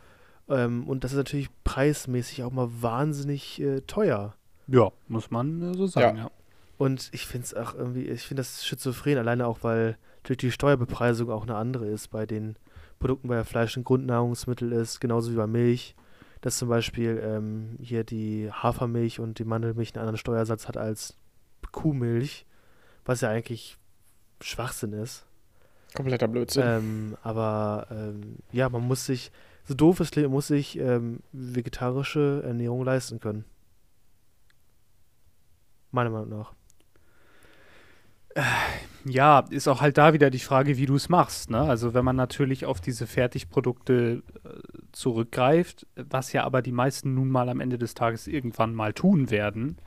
Ähm, und das ist natürlich preismäßig auch mal wahnsinnig äh, teuer. Ja, muss man so sagen, ja. ja. Und ich finde es auch irgendwie, ich finde das schizophren, alleine auch, weil durch die Steuerbepreisung auch eine andere ist bei den Produkten, weil ja Fleisch ein Grundnahrungsmittel ist, genauso wie bei Milch. Dass zum Beispiel ähm, hier die Hafermilch und die Mandelmilch einen anderen Steuersatz hat als Kuhmilch, was ja eigentlich Schwachsinn ist. Kompletter Blödsinn. Ähm, aber ähm, ja, man muss sich, so doof es klingt, muss sich ähm, vegetarische Ernährung leisten können. Meiner Meinung nach. Ja, ist auch halt da wieder die Frage, wie du es machst. Ne? Also wenn man natürlich auf diese Fertigprodukte äh, zurückgreift, was ja aber die meisten nun mal am Ende des Tages irgendwann mal tun werden,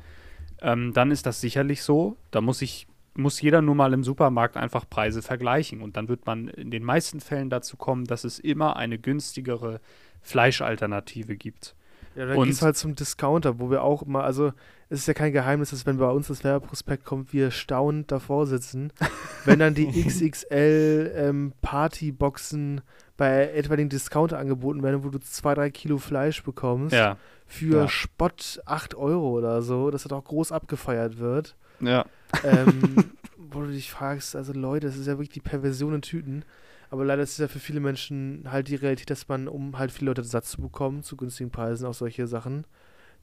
ähm, dann ist das sicherlich so. Da muss ich muss jeder nur mal im Supermarkt einfach Preise vergleichen und dann wird man in den meisten Fällen dazu kommen, dass es immer eine günstigere Fleischalternative gibt. Ja, dann gehst halt zum Discounter, wo wir auch immer, also es ist ja kein Geheimnis, dass wenn bei uns das Werbeprospekt kommt, wir staunend davor sitzen, *laughs* wenn dann die XXL ähm, Partyboxen bei etwa den Discounter angeboten werden, wo du zwei, drei Kilo Fleisch bekommst ja. für ja. Spott 8 Euro oder so, dass das auch groß abgefeiert wird. Ja. Ähm, *laughs* wo du dich fragst, also Leute, das ist ja wirklich die Perversion in Tüten. Aber leider ist es ja für viele Menschen halt die Realität, dass man, um halt viele Leute Satz zu bekommen, zu günstigen Preisen auf solche Sachen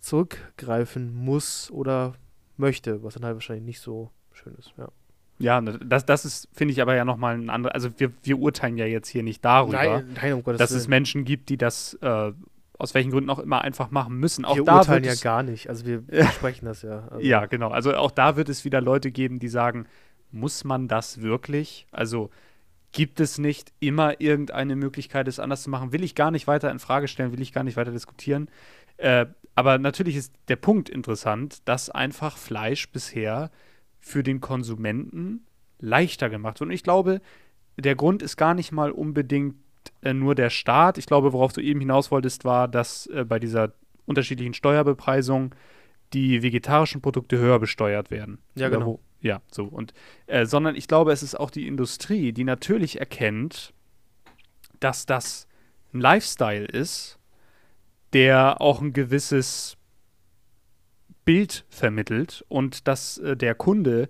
zurückgreifen muss oder möchte, was dann halt wahrscheinlich nicht so schön ist, ja. Ja, ne, das, das ist, finde ich aber ja nochmal ein anderes, also wir, wir urteilen ja jetzt hier nicht darüber, nein, nein, um dass es Menschen gibt, die das äh, aus welchen Gründen auch immer einfach machen müssen. Auch wir da urteilen ja gar nicht, also wir *laughs* besprechen das ja. Also. Ja, genau, also auch da wird es wieder Leute geben, die sagen, muss man das wirklich? Also gibt es nicht immer irgendeine Möglichkeit, es anders zu machen? Will ich gar nicht weiter in Frage stellen, will ich gar nicht weiter diskutieren. Äh, aber natürlich ist der Punkt interessant, dass einfach Fleisch bisher für den Konsumenten leichter gemacht wird. Und ich glaube, der Grund ist gar nicht mal unbedingt äh, nur der Staat. Ich glaube, worauf du eben hinaus wolltest, war, dass äh, bei dieser unterschiedlichen Steuerbepreisung die vegetarischen Produkte höher besteuert werden. Ja, genau. Ja, so. Und, äh, sondern ich glaube, es ist auch die Industrie, die natürlich erkennt, dass das ein Lifestyle ist, der auch ein gewisses Bild vermittelt und dass äh, der Kunde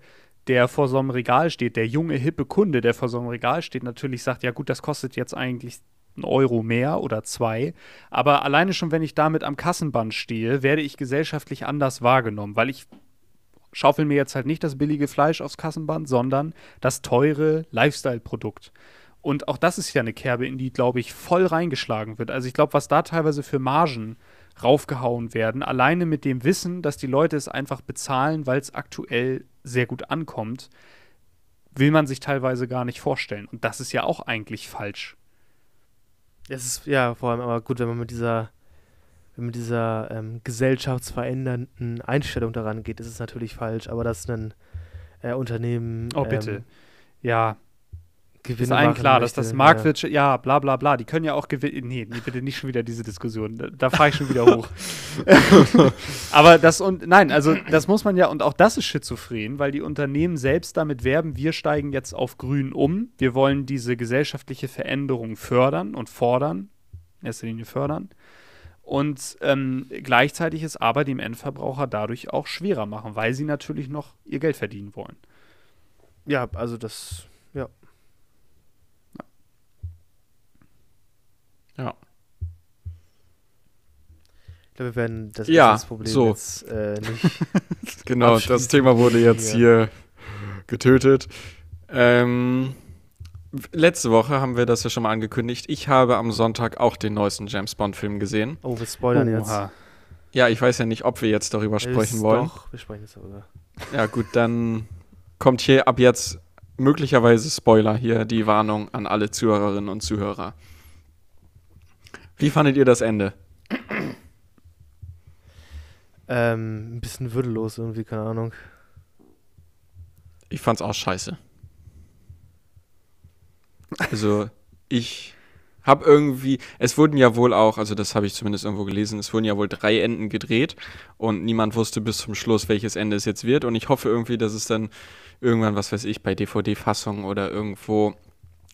der vor so einem Regal steht, der junge, hippe Kunde, der vor so einem Regal steht, natürlich sagt, ja gut, das kostet jetzt eigentlich einen Euro mehr oder zwei. Aber alleine schon, wenn ich damit am Kassenband stehe, werde ich gesellschaftlich anders wahrgenommen, weil ich schaufel mir jetzt halt nicht das billige Fleisch aufs Kassenband, sondern das teure Lifestyle-Produkt. Und auch das ist ja eine Kerbe, in die, glaube ich, voll reingeschlagen wird. Also ich glaube, was da teilweise für Margen raufgehauen werden, alleine mit dem Wissen, dass die Leute es einfach bezahlen, weil es aktuell sehr gut ankommt, will man sich teilweise gar nicht vorstellen. Und das ist ja auch eigentlich falsch. Es ist ja vor allem aber gut, wenn man mit dieser, wenn man mit dieser ähm, gesellschaftsverändernden Einstellung daran geht, ist es natürlich falsch, aber dass ein äh, Unternehmen. Oh, bitte. Ähm, ja, Gewinne ist allen klar, möchte, dass das Marktwirtschaft, ja. ja. bla bla bla, die können ja auch gewinnen. Nee, nee, bitte nicht schon wieder diese Diskussion. Da, da fahre ich schon wieder hoch. *laughs* Aber das und nein, also das muss man ja, und auch das ist schizophren, weil die Unternehmen selbst damit werben, wir steigen jetzt auf grün um, wir wollen diese gesellschaftliche Veränderung fördern und fordern, in erster Linie fördern. Und ähm, gleichzeitig ist aber dem Endverbraucher dadurch auch schwerer machen, weil sie natürlich noch ihr Geld verdienen wollen. Ja, also das Ja. Ich glaube, wir werden das, ja, das Problem so. jetzt äh, nicht. *laughs* genau, das Thema wurde jetzt hier getötet. Ähm, letzte Woche haben wir das ja schon mal angekündigt. Ich habe am Sonntag auch den neuesten James Bond-Film gesehen. Oh, wir spoilern Oha. jetzt. Ja, ich weiß ja nicht, ob wir jetzt darüber sprechen Ist wollen. Doch, wir sprechen jetzt darüber. Ja, gut, dann kommt hier ab jetzt möglicherweise Spoiler hier, die Warnung an alle Zuhörerinnen und Zuhörer. Wie fandet ihr das Ende? Ähm, ein bisschen würdelos irgendwie, keine Ahnung. Ich fand's auch scheiße. Also, ich habe irgendwie, es wurden ja wohl auch, also das habe ich zumindest irgendwo gelesen, es wurden ja wohl drei Enden gedreht und niemand wusste bis zum Schluss, welches Ende es jetzt wird. Und ich hoffe irgendwie, dass es dann irgendwann, was weiß ich, bei DVD-Fassungen oder irgendwo,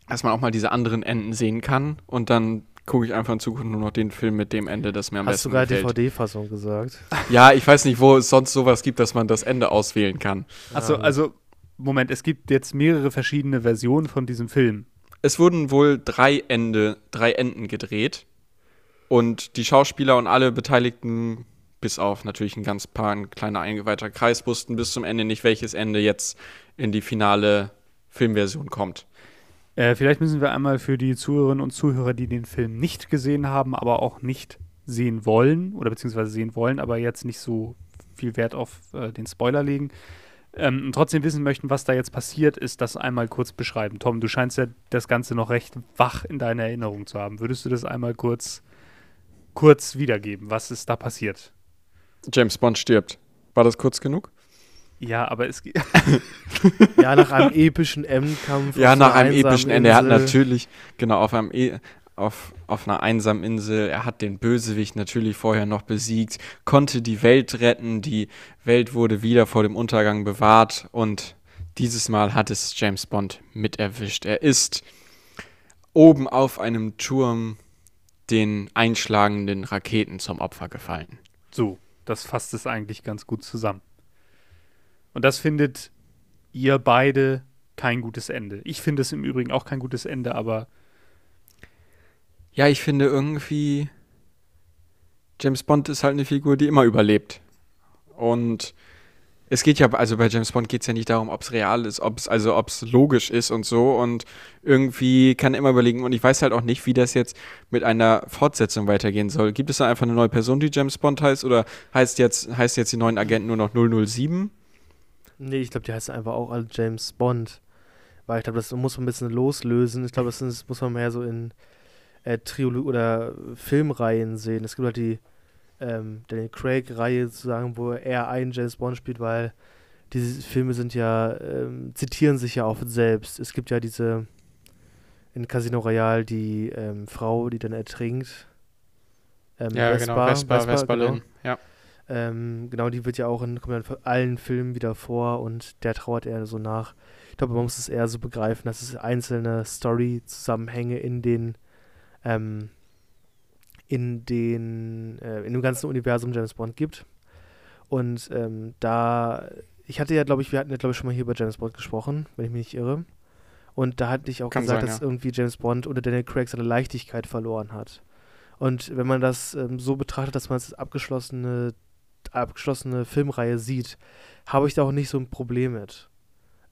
dass man auch mal diese anderen Enden sehen kann und dann gucke ich einfach in Zukunft nur noch den Film mit dem Ende, das mir am Hast besten gefällt. Hast du sogar DVD-Fassung gesagt? *laughs* Ja, ich weiß nicht, wo es sonst sowas gibt, dass man das Ende auswählen kann. Achso, also, Moment, es gibt jetzt mehrere verschiedene Versionen von diesem Film. Es wurden wohl drei Ende, drei Enden gedreht. Und die Schauspieler und alle Beteiligten, bis auf natürlich ein ganz paar, ein kleiner eingeweihter Kreis, wussten bis zum Ende nicht, welches Ende jetzt in die finale Filmversion kommt. Äh, vielleicht müssen wir einmal für die Zuhörerinnen und Zuhörer, die den Film nicht gesehen haben, aber auch nicht sehen wollen oder beziehungsweise sehen wollen, aber jetzt nicht so viel Wert auf äh, den Spoiler legen, ähm, und trotzdem wissen möchten, was da jetzt passiert ist, das einmal kurz beschreiben. Tom, du scheinst ja das Ganze noch recht wach in deiner Erinnerung zu haben. Würdest du das einmal kurz, kurz wiedergeben? Was ist da passiert? James Bond stirbt. War das kurz genug? Ja, aber es geht. *laughs* ja, nach einem epischen Endkampf. Ja, nach einem epischen Ende. Er hat natürlich, genau, auf einem e auf, auf einer einsamen Insel, er hat den Bösewicht natürlich vorher noch besiegt, konnte die Welt retten, die Welt wurde wieder vor dem Untergang bewahrt und dieses Mal hat es James Bond mit erwischt. Er ist oben auf einem Turm den einschlagenden Raketen zum Opfer gefallen. So, das fasst es eigentlich ganz gut zusammen. Und das findet ihr beide kein gutes Ende. Ich finde es im Übrigen auch kein gutes Ende, aber. Ja, ich finde irgendwie. James Bond ist halt eine Figur, die immer überlebt. Und es geht ja, also bei James Bond geht es ja nicht darum, ob es real ist, ob es, also logisch ist und so. Und irgendwie kann er immer überlegen, und ich weiß halt auch nicht, wie das jetzt mit einer Fortsetzung weitergehen soll. Gibt es da einfach eine neue Person, die James Bond heißt, oder heißt jetzt, heißt jetzt die neuen Agenten nur noch 007? Nee, ich glaube, die heißt einfach auch alle James Bond. Weil ich glaube, das muss man ein bisschen loslösen. Ich glaube, das, muss man mehr so in äh, Triolo oder Filmreihen sehen. Es gibt halt die ähm, Daniel Craig-Reihe sozusagen, wo er einen James Bond spielt, weil diese Filme sind ja, ähm, zitieren sich ja oft selbst. Es gibt ja diese in Casino Royale die ähm, Frau, die dann ertrinkt. Ähm, ja, Vespa, genau, Vespa, Vespa, Vespa genau. ja. Ähm, genau, die wird ja auch in, kommt in allen Filmen wieder vor und der trauert eher so nach. Ich glaube, man muss es eher so begreifen, dass es einzelne Story-Zusammenhänge in den, ähm, in den, äh, in dem ganzen Universum James Bond gibt. Und ähm, da ich hatte ja, glaube ich, wir hatten ja, glaube ich, schon mal hier über James Bond gesprochen, wenn ich mich nicht irre. Und da hatte ich auch Kann gesagt, sein, dass ja. irgendwie James Bond unter Daniel Craig seine Leichtigkeit verloren hat. Und wenn man das ähm, so betrachtet, dass man es als abgeschlossene, abgeschlossene Filmreihe sieht, habe ich da auch nicht so ein Problem mit.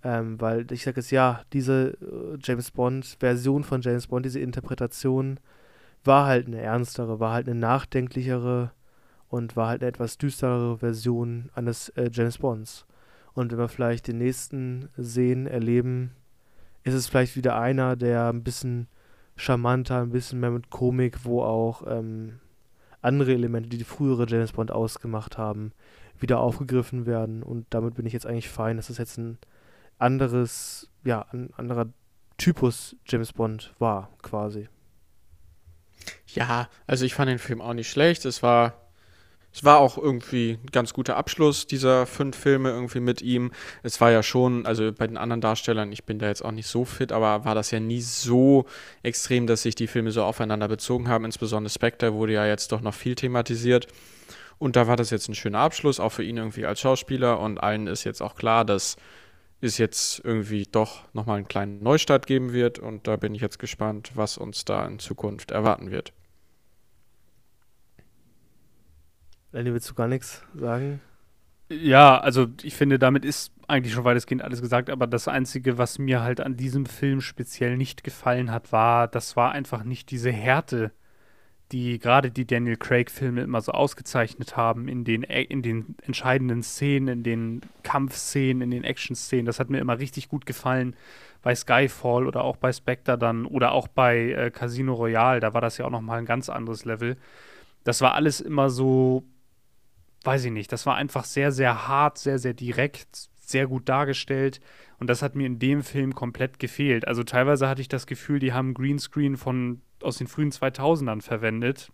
Ähm, weil ich sage es ja, diese äh, James Bond-Version von James Bond, diese Interpretation, war halt eine ernstere, war halt eine nachdenklichere und war halt eine etwas düsterere Version eines äh, James Bonds. Und wenn wir vielleicht den nächsten sehen, erleben, ist es vielleicht wieder einer, der ein bisschen charmanter, ein bisschen mehr mit Komik, wo auch ähm, andere Elemente, die die frühere James Bond ausgemacht haben, wieder aufgegriffen werden. Und damit bin ich jetzt eigentlich fein, dass es jetzt ein anderes, ja, ein anderer Typus James Bond war, quasi. Ja, also ich fand den Film auch nicht schlecht. Es war, es war auch irgendwie ein ganz guter Abschluss dieser fünf Filme irgendwie mit ihm. Es war ja schon, also bei den anderen Darstellern, ich bin da jetzt auch nicht so fit, aber war das ja nie so extrem, dass sich die Filme so aufeinander bezogen haben. Insbesondere Spectre wurde ja jetzt doch noch viel thematisiert. Und da war das jetzt ein schöner Abschluss, auch für ihn irgendwie als Schauspieler. Und allen ist jetzt auch klar, dass es jetzt irgendwie doch nochmal einen kleinen Neustart geben wird. Und da bin ich jetzt gespannt, was uns da in Zukunft erwarten wird. Lenny, willst du gar nichts sagen? Ja, also ich finde, damit ist eigentlich schon weitestgehend alles gesagt, aber das Einzige, was mir halt an diesem Film speziell nicht gefallen hat, war, das war einfach nicht diese Härte, die gerade die Daniel Craig-Filme immer so ausgezeichnet haben, in den, äh, in den entscheidenden Szenen, in den Kampfszenen, in den Action-Szenen. Das hat mir immer richtig gut gefallen bei Skyfall oder auch bei Spectre dann oder auch bei äh, Casino Royale. Da war das ja auch nochmal ein ganz anderes Level. Das war alles immer so weiß ich nicht, das war einfach sehr, sehr hart, sehr, sehr direkt, sehr gut dargestellt. Und das hat mir in dem Film komplett gefehlt. Also teilweise hatte ich das Gefühl, die haben Greenscreen von aus den frühen 2000ern verwendet,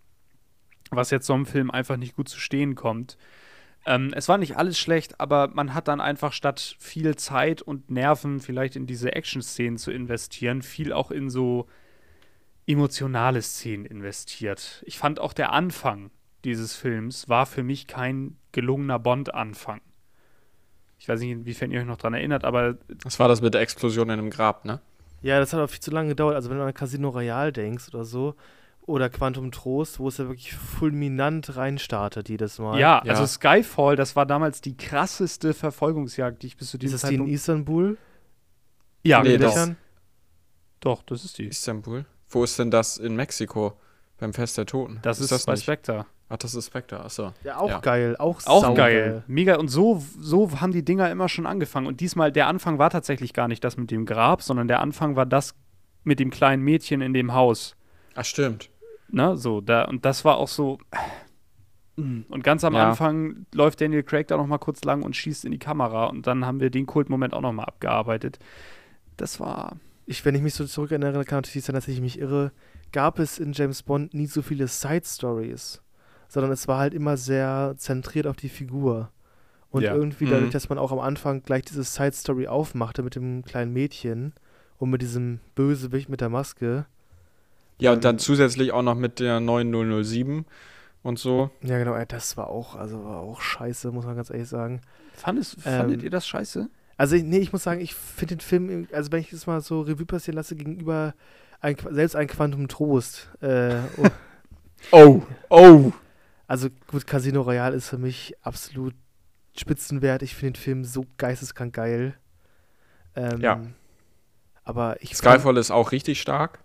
was jetzt so einem Film einfach nicht gut zu stehen kommt. Ähm, es war nicht alles schlecht, aber man hat dann einfach statt viel Zeit und Nerven vielleicht in diese Action-Szenen zu investieren, viel auch in so emotionale Szenen investiert. Ich fand auch der Anfang dieses Films war für mich kein gelungener Bond-Anfang. Ich weiß nicht, inwiefern ihr euch noch daran erinnert, aber. Das war das mit der Explosion in einem Grab, ne? Ja, das hat auch viel zu lange gedauert. Also, wenn du an Casino Royale denkst oder so, oder Quantum Trost, wo es ja wirklich fulminant reinstartet jedes Mal. Ja, ja, also Skyfall, das war damals die krasseste Verfolgungsjagd, die ich bis zu diesem Ist das die in Istanbul? Ja, nee, doch. doch, das ist die. Istanbul? Wo ist denn das in Mexiko? Beim Fest der Toten? Das ist, das bei nicht? Spectre. Ach, das ist Spectre, achso. Ja, auch Ja. geil. Auch, Auch geil. Mega. Und so, so haben die Dinger immer schon angefangen. Und diesmal, der Anfang war tatsächlich gar nicht das mit dem Grab, sondern der Anfang war das mit dem kleinen Mädchen in dem Haus. Ach, stimmt. Ne, so, da, und das war auch so. Und ganz am Ja. Anfang läuft Daniel Craig da noch mal kurz lang und schießt in die Kamera. Und dann haben wir den Kultmoment auch noch mal abgearbeitet. Das war. Ich, wenn ich mich so zurückerinnere, kann natürlich sein, dass ich mich irre, gab es in James Bond nie so viele Side-Stories, sondern es war halt immer sehr zentriert auf die Figur. Und Ja. irgendwie Mhm. dadurch, dass man auch am Anfang gleich diese Side-Story aufmachte mit dem kleinen Mädchen und mit diesem Bösewicht mit der Maske. Ja, Ähm, und dann zusätzlich auch noch mit der 9007 und so. Ja, genau, ey, das war auch, also war auch scheiße, muss man ganz ehrlich sagen. Fandest, Ähm, fandet ihr das scheiße? Also, nee, ich muss sagen, ich finde den Film, also wenn ich es mal so Revue passieren lasse, gegenüber ein, selbst ein Quantum Trost. Äh, *laughs* oh, Oh, oh. Also gut, Casino Royale ist für mich absolut Spitzenwert. Ich finde den Film so geisteskrank geil. Ähm, Ja. Aber ich, find, Skyfall ist auch richtig stark.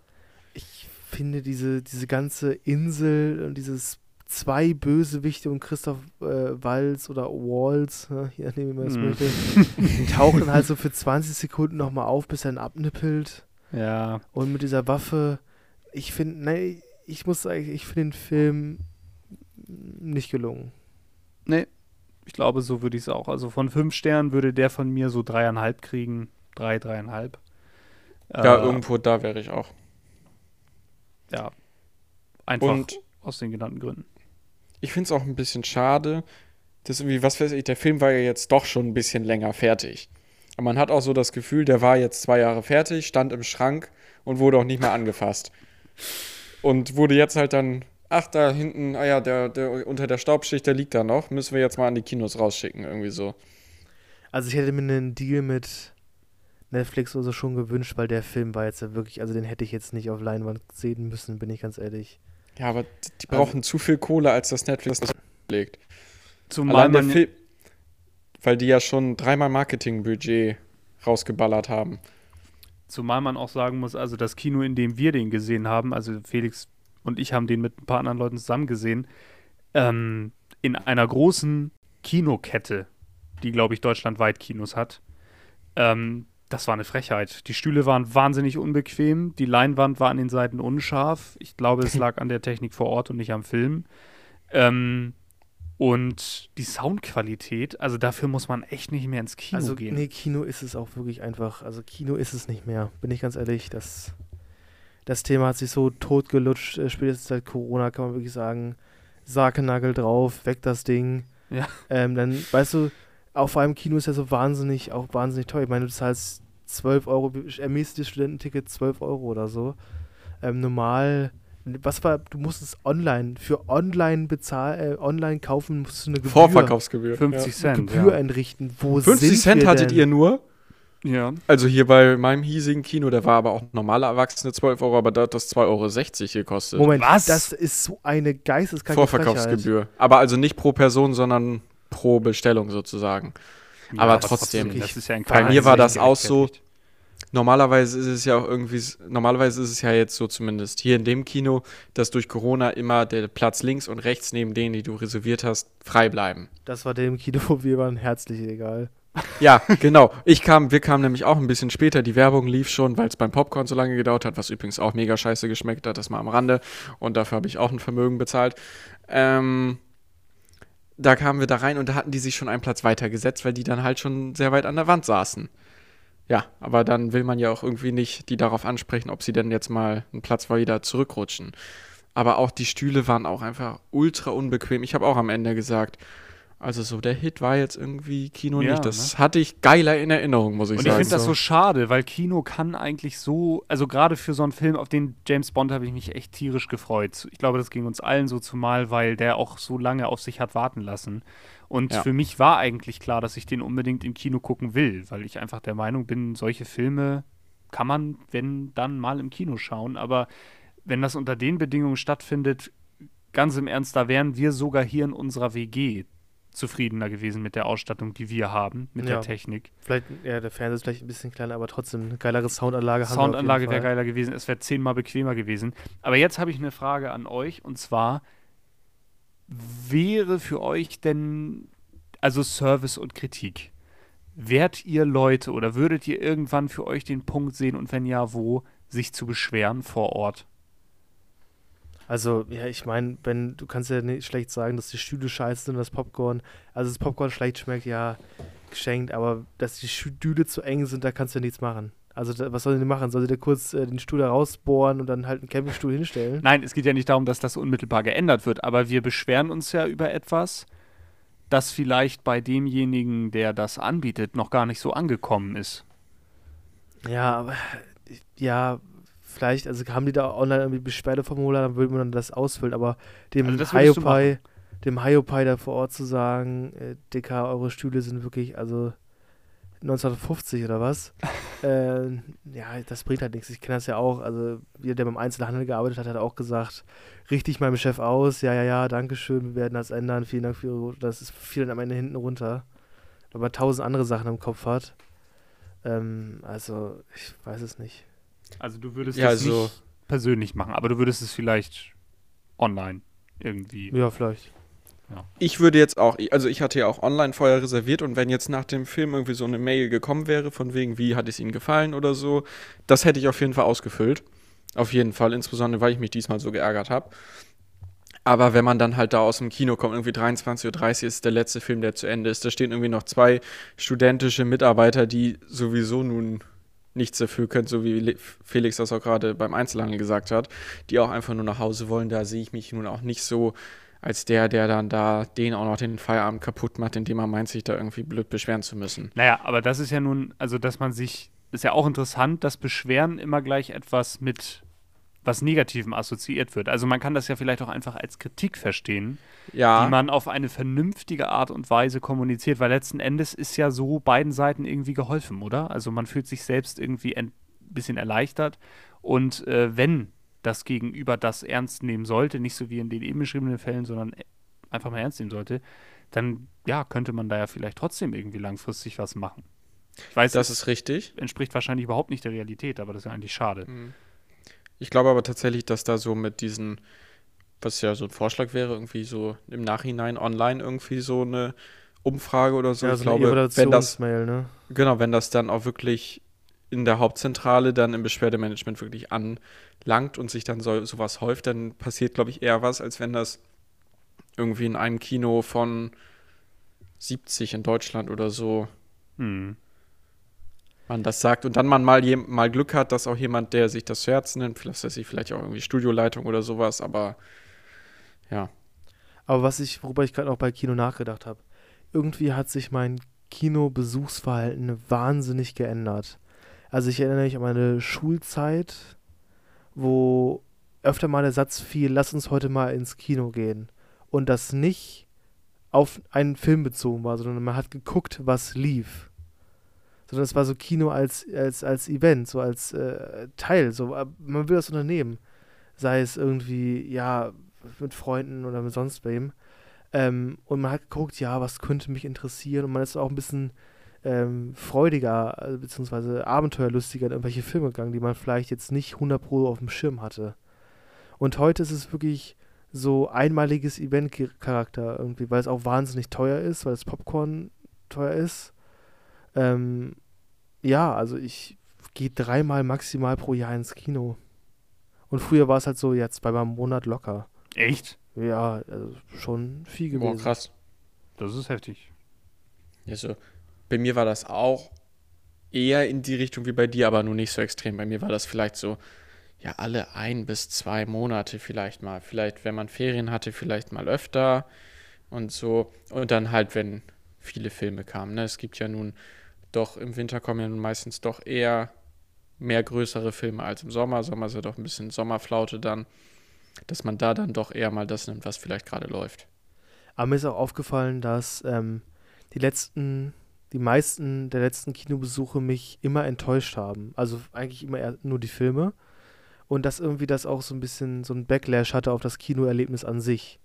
ich finde diese, diese ganze Insel und dieses zwei Bösewichte und Christoph äh, Walz oder Walls, ne, je nachdem, wie man das Mhm. möchte, *laughs* tauchen halt so für 20 Sekunden nochmal auf, bis er ihn abnippelt. Ja. Und mit dieser Waffe, ich finde, nee, ich muss sagen, ich finde den Film nicht gelungen. Nee, ich glaube, so würde ich es auch. Also von fünf Sternen würde der von mir so dreieinhalb kriegen. Drei, dreieinhalb. Ja, Äh, irgendwo da wäre ich auch. Ja. Einfach Und aus den genannten Gründen. ich finde es auch ein bisschen schade, dass irgendwie, was weiß ich, der Film war ja jetzt doch schon ein bisschen länger fertig. Und man hat auch so das Gefühl, der war jetzt zwei Jahre fertig, stand im Schrank und wurde auch nicht mehr angefasst. Und wurde jetzt halt dann, ach, da hinten, ah ja, der, der unter der Staubschicht, der liegt da noch, müssen wir jetzt mal an die Kinos rausschicken, irgendwie so. Also ich hätte mir einen Deal mit Netflix oder so schon gewünscht, weil der Film war jetzt ja wirklich, also den hätte ich jetzt nicht auf Leinwand sehen müssen, bin ich ganz ehrlich. Ja, aber die brauchen also, zu viel Kohle, als das Netflix das legt. Zumal man Film, weil die ja schon dreimal Marketingbudget rausgeballert haben. Zumal man auch sagen muss, also das Kino, in dem wir den gesehen haben, also Felix und ich haben den mit ein paar anderen Leuten zusammen gesehen, ähm, in einer großen Kinokette, die, glaube ich, deutschlandweit Kinos hat. Ähm, das war eine Frechheit. Die Stühle waren wahnsinnig unbequem, die Leinwand war an den Seiten unscharf. Ich glaube, es *laughs* lag an der Technik vor Ort und nicht am Film. Ähm, und die Soundqualität, also dafür muss man echt nicht mehr ins Kino also, gehen. Nee, Kino ist es auch wirklich einfach. Also Kino ist es nicht mehr, bin ich ganz ehrlich. Das, das Thema hat sich so totgelutscht, äh, spätestens seit Corona kann man wirklich sagen, Sarkenagel drauf, weg das Ding. Ja. Ähm, dann, weißt du, auch vor allem Kino ist ja so wahnsinnig, auch wahnsinnig teuer. Ich meine, du zahlst 12 Euro, ermäßigtes Studententicket 12 Euro oder so. Ähm, normal, was war, du musstest online, für online bezahlen, äh, online kaufen, musst du eine Gebühr. Vorverkaufsgebühr. 50 ja. Cent. Gebühr ja. entrichten. Wo 50 Cent hattet ihr nur? Ja. Also hier bei meinem hiesigen Kino, der war aber auch normale Erwachsene 12 Euro, aber da hat das 2,60 Euro gekostet. Moment, was? Das ist so eine geisteskranke Vorverkaufsgebühr. Frechheit. Aber also nicht pro Person, sondern pro Bestellung sozusagen. Ja, aber trotzdem, trotzdem ja bei mir war das auch so. Normalerweise ist es ja auch irgendwie, normalerweise ist es ja jetzt so zumindest hier in dem Kino, dass durch Corona immer der Platz links und rechts neben denen, die du reserviert hast, frei bleiben. Das war dem Kino, wo wir waren, herzlich egal. Ja, genau. Ich kam, wir kamen nämlich auch ein bisschen später. Die Werbung lief schon, weil es beim Popcorn so lange gedauert hat, was übrigens auch mega scheiße geschmeckt hat, das mal am Rande. Und dafür habe ich auch ein Vermögen bezahlt. Ähm, da kamen wir da rein und da hatten die sich schon einen Platz weiter gesetzt, weil die dann halt schon sehr weit an der Wand saßen. Ja, aber dann will man ja auch irgendwie nicht die darauf ansprechen, ob sie denn jetzt mal einen Platz wieder zurückrutschen. Aber auch die Stühle waren auch einfach ultra unbequem. Ich habe auch am Ende gesagt, also so der Hit war jetzt irgendwie Kino ja, nicht. Das ne? hatte ich geiler in Erinnerung, muss ich und sagen. Und ich finde das so schade, weil Kino kann eigentlich so, also gerade für so einen Film, auf den James Bond habe ich mich echt tierisch gefreut. Ich glaube, das ging uns allen so zumal, weil der auch so lange auf sich hat warten lassen. Und ja. für mich war eigentlich klar, dass ich den unbedingt im Kino gucken will, weil ich einfach der Meinung bin, solche Filme kann man, wenn dann mal im Kino schauen. Aber wenn das unter den Bedingungen stattfindet, ganz im Ernst, da wären wir sogar hier in unserer WG zufriedener gewesen mit der Ausstattung, die wir haben, mit ja. der Technik. Vielleicht, ja, der Fernseher ist vielleicht ein bisschen kleiner, aber trotzdem eine geilere Soundanlage haben Soundanlage wäre geiler gewesen, es wäre zehnmal bequemer gewesen. Aber jetzt habe ich eine Frage an euch und zwar, wäre für euch denn, also Service und Kritik, wärt ihr Leute oder würdet ihr irgendwann für euch den Punkt sehen und wenn ja, wo, sich zu beschweren vor Ort? Also, ja, ich meine, wenn du kannst ja nicht schlecht sagen, dass die Stühle scheiße sind und das Popcorn, also das Popcorn schlecht schmeckt, ja, geschenkt, aber dass die Stühle zu eng sind, da kannst du ja nichts machen. Also, da, was sollen die machen? Sie da kurz äh, den Stuhl da rausbohren und dann halt einen Campingstuhl hinstellen? Nein, es geht ja nicht darum, dass das unmittelbar geändert wird, aber wir beschweren uns ja über etwas, das vielleicht bei demjenigen, der das anbietet, noch gar nicht so angekommen ist. Ja, aber ja, vielleicht, also haben die da online irgendwie Beschwerdeformular, dann würde man das ausfüllen, aber dem also Hiopai, dem Hiopai da vor Ort zu sagen, äh, Dicker, eure Stühle sind wirklich, also 1950 oder was? *laughs* äh, ja, das bringt halt nichts. Ich kenne das ja auch. Also, jeder, der beim Einzelhandel gearbeitet hat, hat auch gesagt: richtig meinem Chef aus, ja, ja, ja, danke schön, wir werden das ändern, vielen Dank für Ihre. Das ist viel dann am Ende hinten runter. Aber tausend andere Sachen im Kopf hat. Ähm, also, ich weiß es nicht. Also du würdest ja, es also nicht persönlich machen, aber du würdest es vielleicht online irgendwie. Ja, vielleicht. Ja. Ich würde jetzt auch, also ich hatte ja auch online vorher reserviert und wenn jetzt nach dem Film irgendwie so eine Mail gekommen wäre, von wegen, wie hat es Ihnen gefallen oder so, das hätte ich auf jeden Fall ausgefüllt. Auf jeden Fall, insbesondere weil ich mich diesmal so geärgert habe. Aber wenn man dann halt da aus dem Kino kommt, irgendwie 23.30 Uhr ist der letzte Film, der zu Ende ist, da stehen irgendwie noch zwei studentische Mitarbeiter, die sowieso nun nichts dafür könnt, so wie Felix das auch gerade beim Einzelhandel gesagt hat, die auch einfach nur nach Hause wollen. Da sehe ich mich nun auch nicht so als der, der dann da den auch noch den Feierabend kaputt macht, indem er meint, sich da irgendwie blöd beschweren zu müssen. Naja, aber das ist ja nun, also dass man sich, ist ja auch interessant, dass Beschweren immer gleich etwas mit was Negativem assoziiert wird. Also man kann das ja vielleicht auch einfach als Kritik verstehen, ja. die man auf eine vernünftige Art und Weise kommuniziert, weil letzten Endes ist ja so beiden Seiten irgendwie geholfen, oder? Also man fühlt sich selbst irgendwie ein bisschen erleichtert und äh, wenn das Gegenüber das ernst nehmen sollte, nicht so wie in den eben beschriebenen Fällen, sondern einfach mal ernst nehmen sollte, dann ja, könnte man da ja vielleicht trotzdem irgendwie langfristig was machen. Ich weiß, das ist richtig. Entspricht wahrscheinlich überhaupt nicht der Realität, aber das ist ja eigentlich schade. Mhm. Ich glaube aber tatsächlich, dass da so mit diesen, was ja so ein Vorschlag wäre, irgendwie so im Nachhinein online irgendwie so eine Umfrage oder so. Ja, ich so glaube, wenn das, ne? genau, wenn das dann auch wirklich in der Hauptzentrale dann im Beschwerdemanagement wirklich anlangt und sich dann so, sowas häuft, dann passiert, glaube ich, eher was, als wenn das irgendwie in einem Kino von 70 in Deutschland oder so hm. Man das sagt und dann man mal, mal Glück hat, dass auch jemand, der sich das zu Herzen nimmt, vielleicht ist vielleicht auch irgendwie Studioleitung oder sowas, aber ja. Aber was ich, worüber ich gerade auch bei Kino nachgedacht habe, irgendwie hat sich mein Kinobesuchsverhalten wahnsinnig geändert. Also ich erinnere mich an meine Schulzeit, wo öfter mal der Satz fiel, lass uns heute mal ins Kino gehen. Und das nicht auf einen Film bezogen war, sondern man hat geguckt, was lief. Sondern es war so Kino als, als, als Event, so als äh, Teil. So, äh, man will das unternehmen. Sei es irgendwie, ja, mit Freunden oder mit sonst wem. Ähm, und man hat geguckt, ja, was könnte mich interessieren. Und man ist auch ein bisschen ähm, freudiger, äh, beziehungsweise abenteuerlustiger in irgendwelche Filme gegangen, die man vielleicht jetzt nicht 100 Pro auf dem Schirm hatte. Und heute ist es wirklich so einmaliges Event-Charakter irgendwie, weil es auch wahnsinnig teuer ist, weil das Popcorn teuer ist. Ähm, ja, also ich gehe dreimal maximal pro Jahr ins Kino. Und früher war es halt so, jetzt bei meinem Monat locker. Echt? Ja, also schon viel gewesen. Boah, krass. Das ist heftig. Ja, so bei mir war das auch eher in die Richtung wie bei dir, aber nur nicht so extrem. Bei mir war das vielleicht so, ja, alle ein bis zwei Monate vielleicht mal. Vielleicht, wenn man Ferien hatte, vielleicht mal öfter und so. Und dann halt, wenn viele Filme kamen. Ne? Es gibt ja nun doch, im Winter kommen ja meistens doch eher mehr größere Filme als im Sommer. Sommer ist ja doch ein bisschen Sommerflaute dann, dass man da dann doch eher mal das nimmt, was vielleicht gerade läuft. Aber mir ist auch aufgefallen, dass ähm, die letzten die meisten der letzten Kinobesuche mich immer enttäuscht haben. Also eigentlich immer nur die Filme. Und dass irgendwie das auch so ein bisschen so ein Backlash hatte auf das Kinoerlebnis an sich.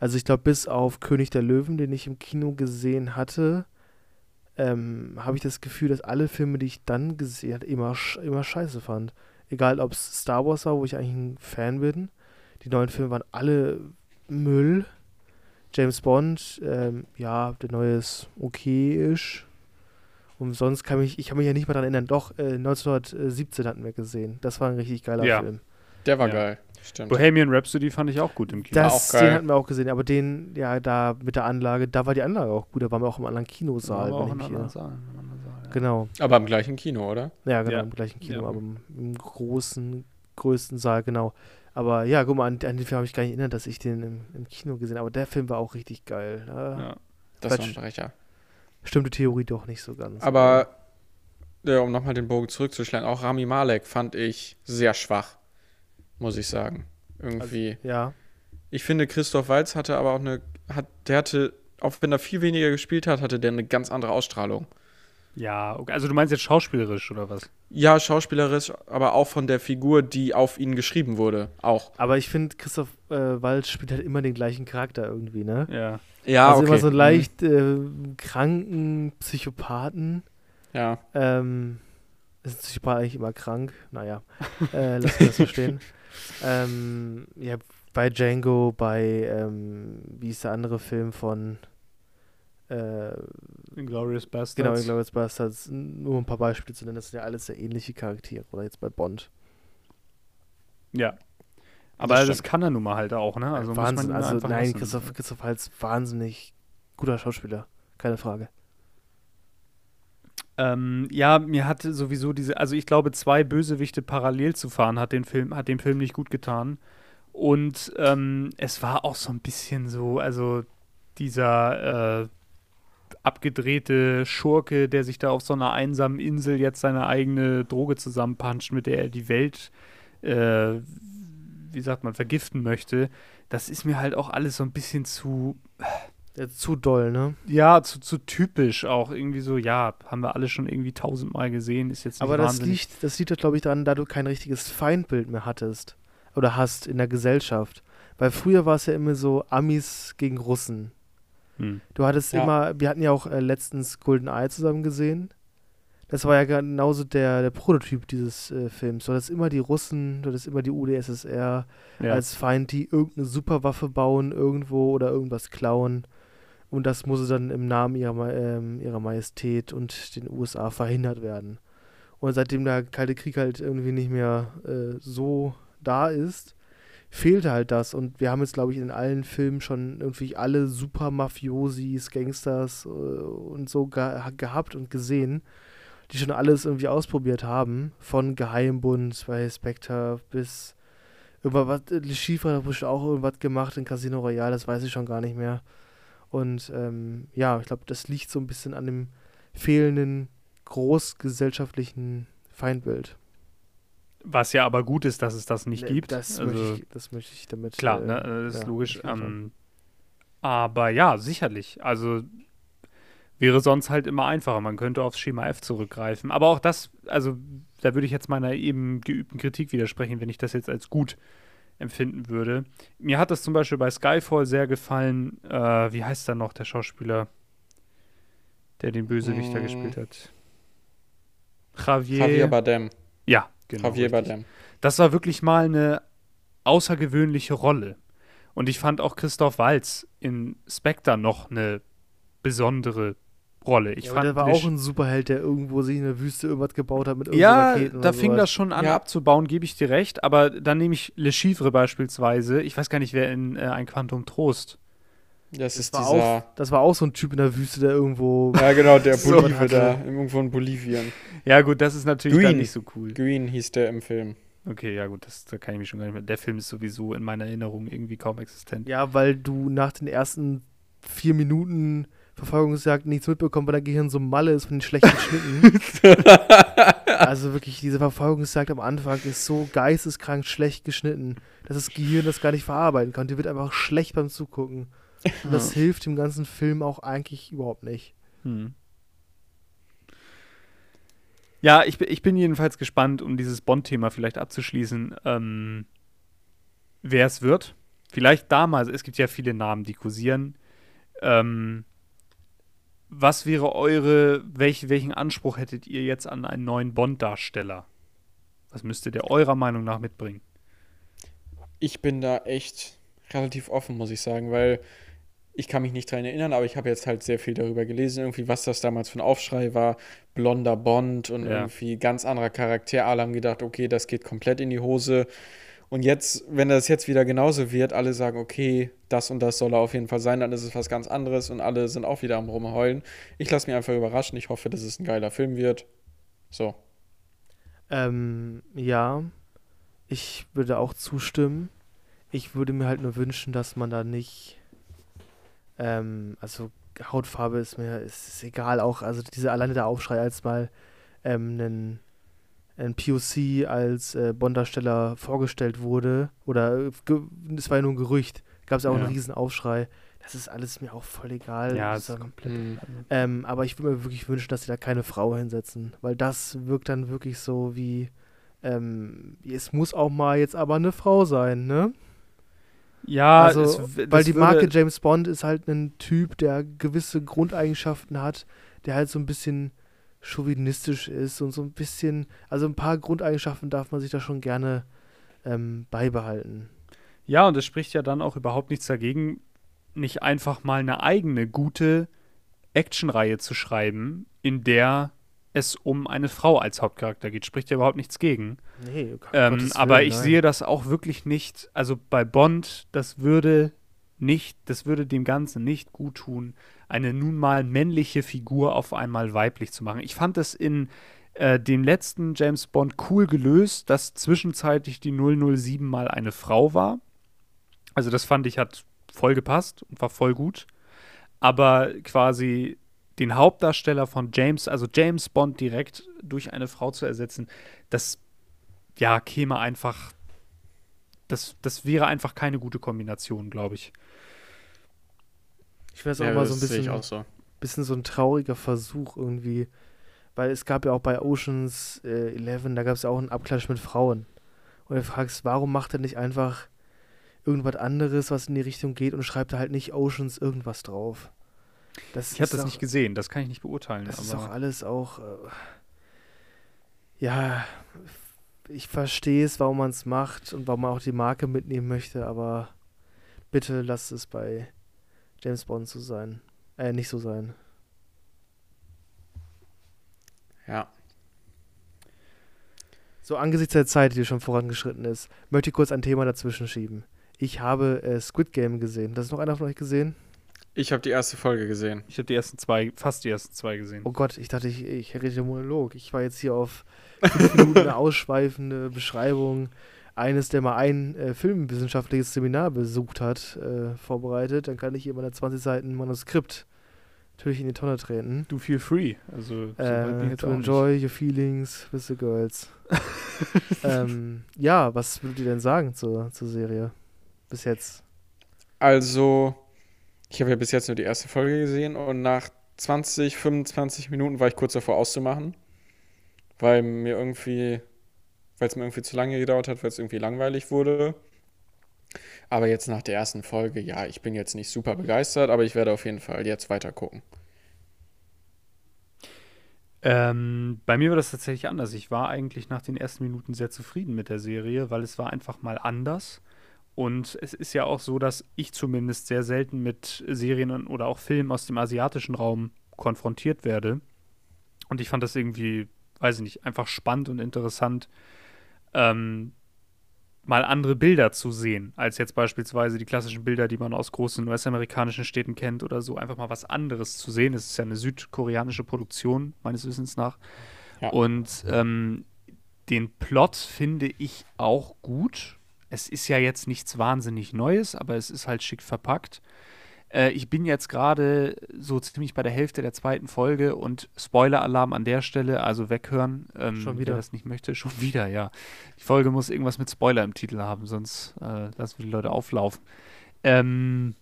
Also ich glaube, bis auf König der Löwen, den ich im Kino gesehen hatte, ähm, habe ich das Gefühl, dass alle Filme, die ich dann gesehen habe, immer, immer scheiße fand. Egal, ob es Star Wars war, wo ich eigentlich ein Fan bin. Die neuen Filme waren alle Müll. James Bond, ähm, ja, der neue ist okay-isch. Und sonst kann mich, ich kann mich ja nicht mehr daran erinnern, doch, äh, 1917 hatten wir gesehen. Das war ein richtig geiler ja. Film. Der war ja. geil. Stimmt. Bohemian Rhapsody fand ich auch gut im Kino. Das, Den hatten wir auch gesehen, aber den, ja, da mit der Anlage, da war die Anlage auch gut. Da waren wir auch im anderen Kinosaal. auch im anderen Saal, ja. Genau. Aber im gleichen Kino, oder? Ja, genau, im gleichen Kino, aber im, im großen, größten Saal, genau. Aber ja, guck mal, an, an den Film habe ich gar nicht erinnert, dass ich den im, im, Kino gesehen habe. Aber der Film war auch richtig geil. Ja, das war ein Brecher. Stimmte Theorie doch nicht so ganz. Aber, ja, um nochmal den Bogen zurückzuschlagen, auch Rami Malek fand ich sehr schwach, muss ich sagen. Irgendwie. Also, ja. Ich finde, Christoph Walz hatte aber auch eine, hat, der hatte, auch wenn er viel weniger gespielt hat, hatte der eine ganz andere Ausstrahlung. Ja, okay. also du meinst jetzt schauspielerisch oder was? Ja, schauspielerisch, aber auch von der Figur, die auf ihn geschrieben wurde, auch. Aber ich finde, Christoph äh, Waltz spielt halt immer den gleichen Charakter irgendwie, ne? Ja. Ja, also okay. immer so mhm. leicht äh, kranken Psychopathen. Ja. Ähm, ist ein Psychopath eigentlich immer krank? Naja, äh, lass das so stehen. *laughs* Ähm, ja, bei Django, bei, ähm, wie ist der andere Film von äh, Inglourious Bastards. Genau, Inglourious Bastards. Nur ein paar Beispiele zu nennen, das sind ja alles sehr ähnliche Charaktere. Oder jetzt bei Bond. Ja. Aber das, das kann er nun mal halt auch, ne? Also Wahnsinn. also nein, Christoph, Christoph Waltz, wahnsinnig guter Schauspieler. Keine Frage. Ähm, ja, mir hat sowieso diese, also ich glaube, zwei Bösewichte parallel zu fahren, hat den Film, hat dem Film nicht gut getan. Und ähm, es war auch so ein bisschen so, also dieser äh, abgedrehte Schurke, der sich da auf so einer einsamen Insel jetzt seine eigene Droge zusammenpanscht, mit der er die Welt äh, wie sagt man, vergiften möchte, das ist mir halt auch alles so ein bisschen zu. Ja, zu doll, ne? Ja, zu, zu typisch auch. Irgendwie so, ja, haben wir alle schon irgendwie tausendmal gesehen, ist jetzt nicht Aber das wahnsinnig. liegt, das liegt, glaube ich, daran, da du kein richtiges Feindbild mehr hattest. Oder hast in der Gesellschaft. Weil früher war es ja immer so Amis gegen Russen. Hm. Du hattest Ja. immer, wir hatten ja auch äh, letztens Golden Eye zusammen gesehen. Das war ja genauso der, der Prototyp dieses äh, Films. Du hattest immer die Russen, du hattest immer die UdSSR Ja. als Feind, die irgendeine Superwaffe bauen irgendwo oder irgendwas klauen. Und das muss dann im Namen ihrer, ähm, ihrer Majestät und den USA verhindert werden. Und seitdem der Kalte Krieg halt irgendwie nicht mehr äh, so da ist, fehlte halt das. Und wir haben jetzt, glaube ich, in allen Filmen schon irgendwie alle Super-Mafiosis, Gangsters äh, und so ge gehabt und gesehen, die schon alles irgendwie ausprobiert haben. Von Geheimbund bei Spectre bis über was, Le Chiffre hat bestimmt auch irgendwas gemacht in Casino Royale, das weiß ich schon gar nicht mehr. Und ähm, ja, ich glaube, das liegt so ein bisschen an dem fehlenden großgesellschaftlichen Feindbild. Was ja aber gut ist, dass es das nicht Ne, gibt. Das, also, möchte, ich, das möchte ich damit. Klar, äh, ne, das ist ja, logisch. Ähm, aber ja, sicherlich. Also wäre sonst halt immer einfacher. Man könnte aufs Schema F zurückgreifen. Aber auch das, also da würde ich jetzt meiner eben geübten Kritik widersprechen, wenn ich das jetzt als gut empfinden würde. Mir hat das zum Beispiel bei Skyfall sehr gefallen. Äh, wie heißt da noch der Schauspieler, der den Bösewicht da Mm. gespielt hat? Javier. Javier Bardem. ja, genau. Javier richtig. Bardem. Das war wirklich mal eine außergewöhnliche Rolle. Und ich fand auch Christoph Walz in Spectre noch eine besondere Rolle. Ich ja, fand der war auch ein Superheld, der irgendwo sich in der Wüste irgendwas gebaut hat mit ja, Raketen da oder fing sowas. das schon an Ja. abzubauen, gebe ich dir recht. Aber dann nehme ich Le Chiffre beispielsweise. Ich weiß gar nicht, wer in äh, Ein Quantum Trost. Das, Das ist war, dieser. auch, das war auch so ein Typ in der Wüste, der irgendwo. *laughs* Ja, genau, der *laughs* So Bolive hatte- da. Irgendwo in Bolivien. Ja, gut, das ist natürlich dann Green. nicht so cool. Green hieß der im Film. Okay, ja, gut, das, da kann ich mich schon gar nicht mehr. Der Film ist sowieso in meiner Erinnerung irgendwie kaum existent. Ja, weil du nach den ersten vier Minuten Verfolgungsjagd nichts mitbekommst, weil dein Gehirn so malle ist von den schlechten *laughs* Schnitten. also wirklich, diese Verfolgungsjagd am Anfang ist so geisteskrank schlecht geschnitten, dass das Gehirn das gar nicht verarbeiten kann. Die wird einfach schlecht beim Zugucken. Und das hilft dem ganzen Film auch eigentlich überhaupt nicht. Hm. Ja, ich, bin- ich bin jedenfalls gespannt, um dieses Bond-Thema vielleicht abzuschließen, ähm, wer es wird. Vielleicht damals, es gibt ja viele Namen, die kursieren. Ähm, was wäre eure, welch, welchen Anspruch hättet ihr jetzt an einen neuen Bond-Darsteller? Was müsste der eurer Meinung nach mitbringen? Ich bin da echt relativ offen, muss ich sagen, weil ich kann mich nicht dran erinnern, aber ich habe jetzt halt sehr viel darüber gelesen, irgendwie, was das damals für ein Aufschrei war. Blonder Bond und Ja. irgendwie ganz anderer Charakter. Alle haben gedacht, okay, das geht komplett in die Hose. Und jetzt, wenn das jetzt wieder genauso wird, alle sagen, okay, das und das soll er auf jeden Fall sein, dann ist es was ganz anderes und alle sind auch wieder am Rumheulen. Ich lasse mich einfach überraschen. Ich hoffe, dass es ein geiler Film wird. So. Ähm, ja, ich würde auch zustimmen. Ich würde mir halt nur wünschen, dass man da nicht, ähm, also Hautfarbe ist mir, ist, ist egal auch, also dieser alleine der Aufschrei, als mal ähm, einen, ein POC als äh, Bond-Darsteller vorgestellt wurde, oder äh, es war ja nur ein Gerücht, gab es auch Ja. einen riesen Aufschrei. Das ist alles mir auch voll egal. Ja, Das ist komplett. Hm. ähm, aber ich würde mir wirklich wünschen, dass sie da keine Frau hinsetzen, weil das wirkt dann wirklich so wie, ähm, es muss auch mal jetzt aber eine Frau sein, ne? Ja, also, es weil die Marke James Bond ist halt ein Typ, der gewisse Grundeigenschaften hat, der halt so ein bisschen chauvinistisch ist und so ein bisschen, also ein paar Grundeigenschaften darf man sich da schon gerne ähm, beibehalten. Ja, und es spricht ja dann auch überhaupt nichts dagegen, nicht einfach mal eine eigene gute Actionreihe zu schreiben, in der es um eine Frau als Hauptcharakter geht. Spricht ja überhaupt nichts gegen. Nee, um Ähm, Gottes aber Willen, ich nein. sehe das auch wirklich nicht, also bei Bond, das würde nicht, das würde dem Ganzen nicht gut tun, eine nun mal männliche Figur auf einmal weiblich zu machen. Ich fand es in äh, dem letzten James Bond cool gelöst, dass zwischenzeitlich die 007 mal eine Frau war. Also das fand ich hat voll gepasst und war voll gut. Aber quasi den Hauptdarsteller von James, also James Bond direkt durch eine Frau zu ersetzen, das ja käme einfach das, das wäre einfach keine gute Kombination, glaube ich. Ich finde es auch ja, mal so ein bisschen, so. bisschen so ein trauriger Versuch irgendwie. Weil es gab ja auch bei Oceans äh, 11, da gab es ja auch einen Abklatsch mit Frauen. Und du fragst, warum macht er nicht einfach irgendwas anderes, was in die Richtung geht und schreibt da halt nicht Oceans irgendwas drauf? Das ich habe das auch, nicht gesehen, das kann ich nicht beurteilen. Das ist auch alles auch. Äh, ja, ich verstehe es, warum man es macht und warum man auch die Marke mitnehmen möchte, aber bitte lasst es bei James Bond so sein. Äh, nicht so sein. Ja. So angesichts der Zeit, die schon vorangeschritten ist, möchte ich kurz ein Thema dazwischen schieben. Ich habe äh, Squid Game gesehen. Das ist noch einer von euch gesehen? Ich habe die erste Folge gesehen. Ich habe die ersten zwei, fast die ersten zwei gesehen. Oh Gott, ich dachte, ich, ich rede Monolog. Ich war jetzt hier auf fünf Minuten eine *laughs* ausschweifende Beschreibung eines, der mal ein äh, filmwissenschaftliches Seminar besucht hat, äh, vorbereitet. Dann kann ich hier meine 20 Seiten Manuskript natürlich in die Tonne treten. Du feel free. Also, so äh, to enjoy nicht. your feelings with the girls. *laughs* ähm, ja, was würdet ihr denn sagen zur, zur Serie? Bis jetzt. Also, ich habe ja bis jetzt nur die erste Folge gesehen und nach 20, 25 Minuten war ich kurz davor auszumachen, weil mir irgendwie, weil es mir irgendwie zu lange gedauert hat, weil es irgendwie langweilig wurde. Aber jetzt nach der ersten Folge, ja, ich bin jetzt nicht super begeistert, aber ich werde auf jeden Fall jetzt weiter gucken. Ähm, bei mir war das tatsächlich anders. Ich war eigentlich nach den ersten Minuten sehr zufrieden mit der Serie, weil es war einfach mal anders. Und es ist ja auch so, dass ich zumindest sehr selten mit Serien oder auch Filmen aus dem asiatischen Raum konfrontiert werde. Und ich fand das irgendwie, weiß ich nicht, einfach spannend und interessant, ähm, mal andere Bilder zu sehen, als jetzt beispielsweise die klassischen Bilder, die man aus großen US-amerikanischen Städten kennt oder so. Einfach mal was anderes zu sehen. Es ist ja eine südkoreanische Produktion, meines Wissens nach. Ja. Und ähm, den Plot finde ich auch gut es ist ja jetzt nichts wahnsinnig Neues, aber es ist halt schick verpackt. Äh, ich bin jetzt gerade so ziemlich bei der Hälfte der zweiten Folge und Spoiler-Alarm an der Stelle, also weghören. Ähm, schon wieder. Wer das nicht möchte, schon wieder, ja. Die Folge muss irgendwas mit Spoiler im Titel haben, sonst äh, lassen wir die Leute auflaufen. Ähm,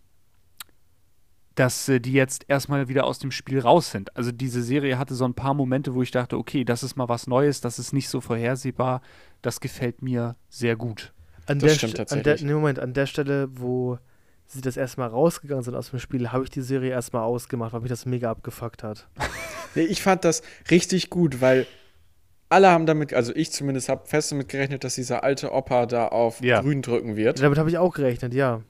dass äh, die jetzt erstmal wieder aus dem Spiel raus sind. Also diese Serie hatte so ein paar Momente, wo ich dachte, okay, das ist mal was Neues, das ist nicht so vorhersehbar, das gefällt mir sehr gut. An das der stimmt tatsächlich. An der, nee, Moment, an der Stelle, wo sie das erstmal rausgegangen sind aus dem Spiel, habe ich die Serie erstmal ausgemacht, weil mich das mega abgefuckt hat. *laughs* nee, ich fand das richtig gut, weil alle haben damit, also ich zumindest habe fest damit gerechnet, dass dieser alte Opa da auf ja. grün drücken wird. Damit habe ich auch gerechnet, ja.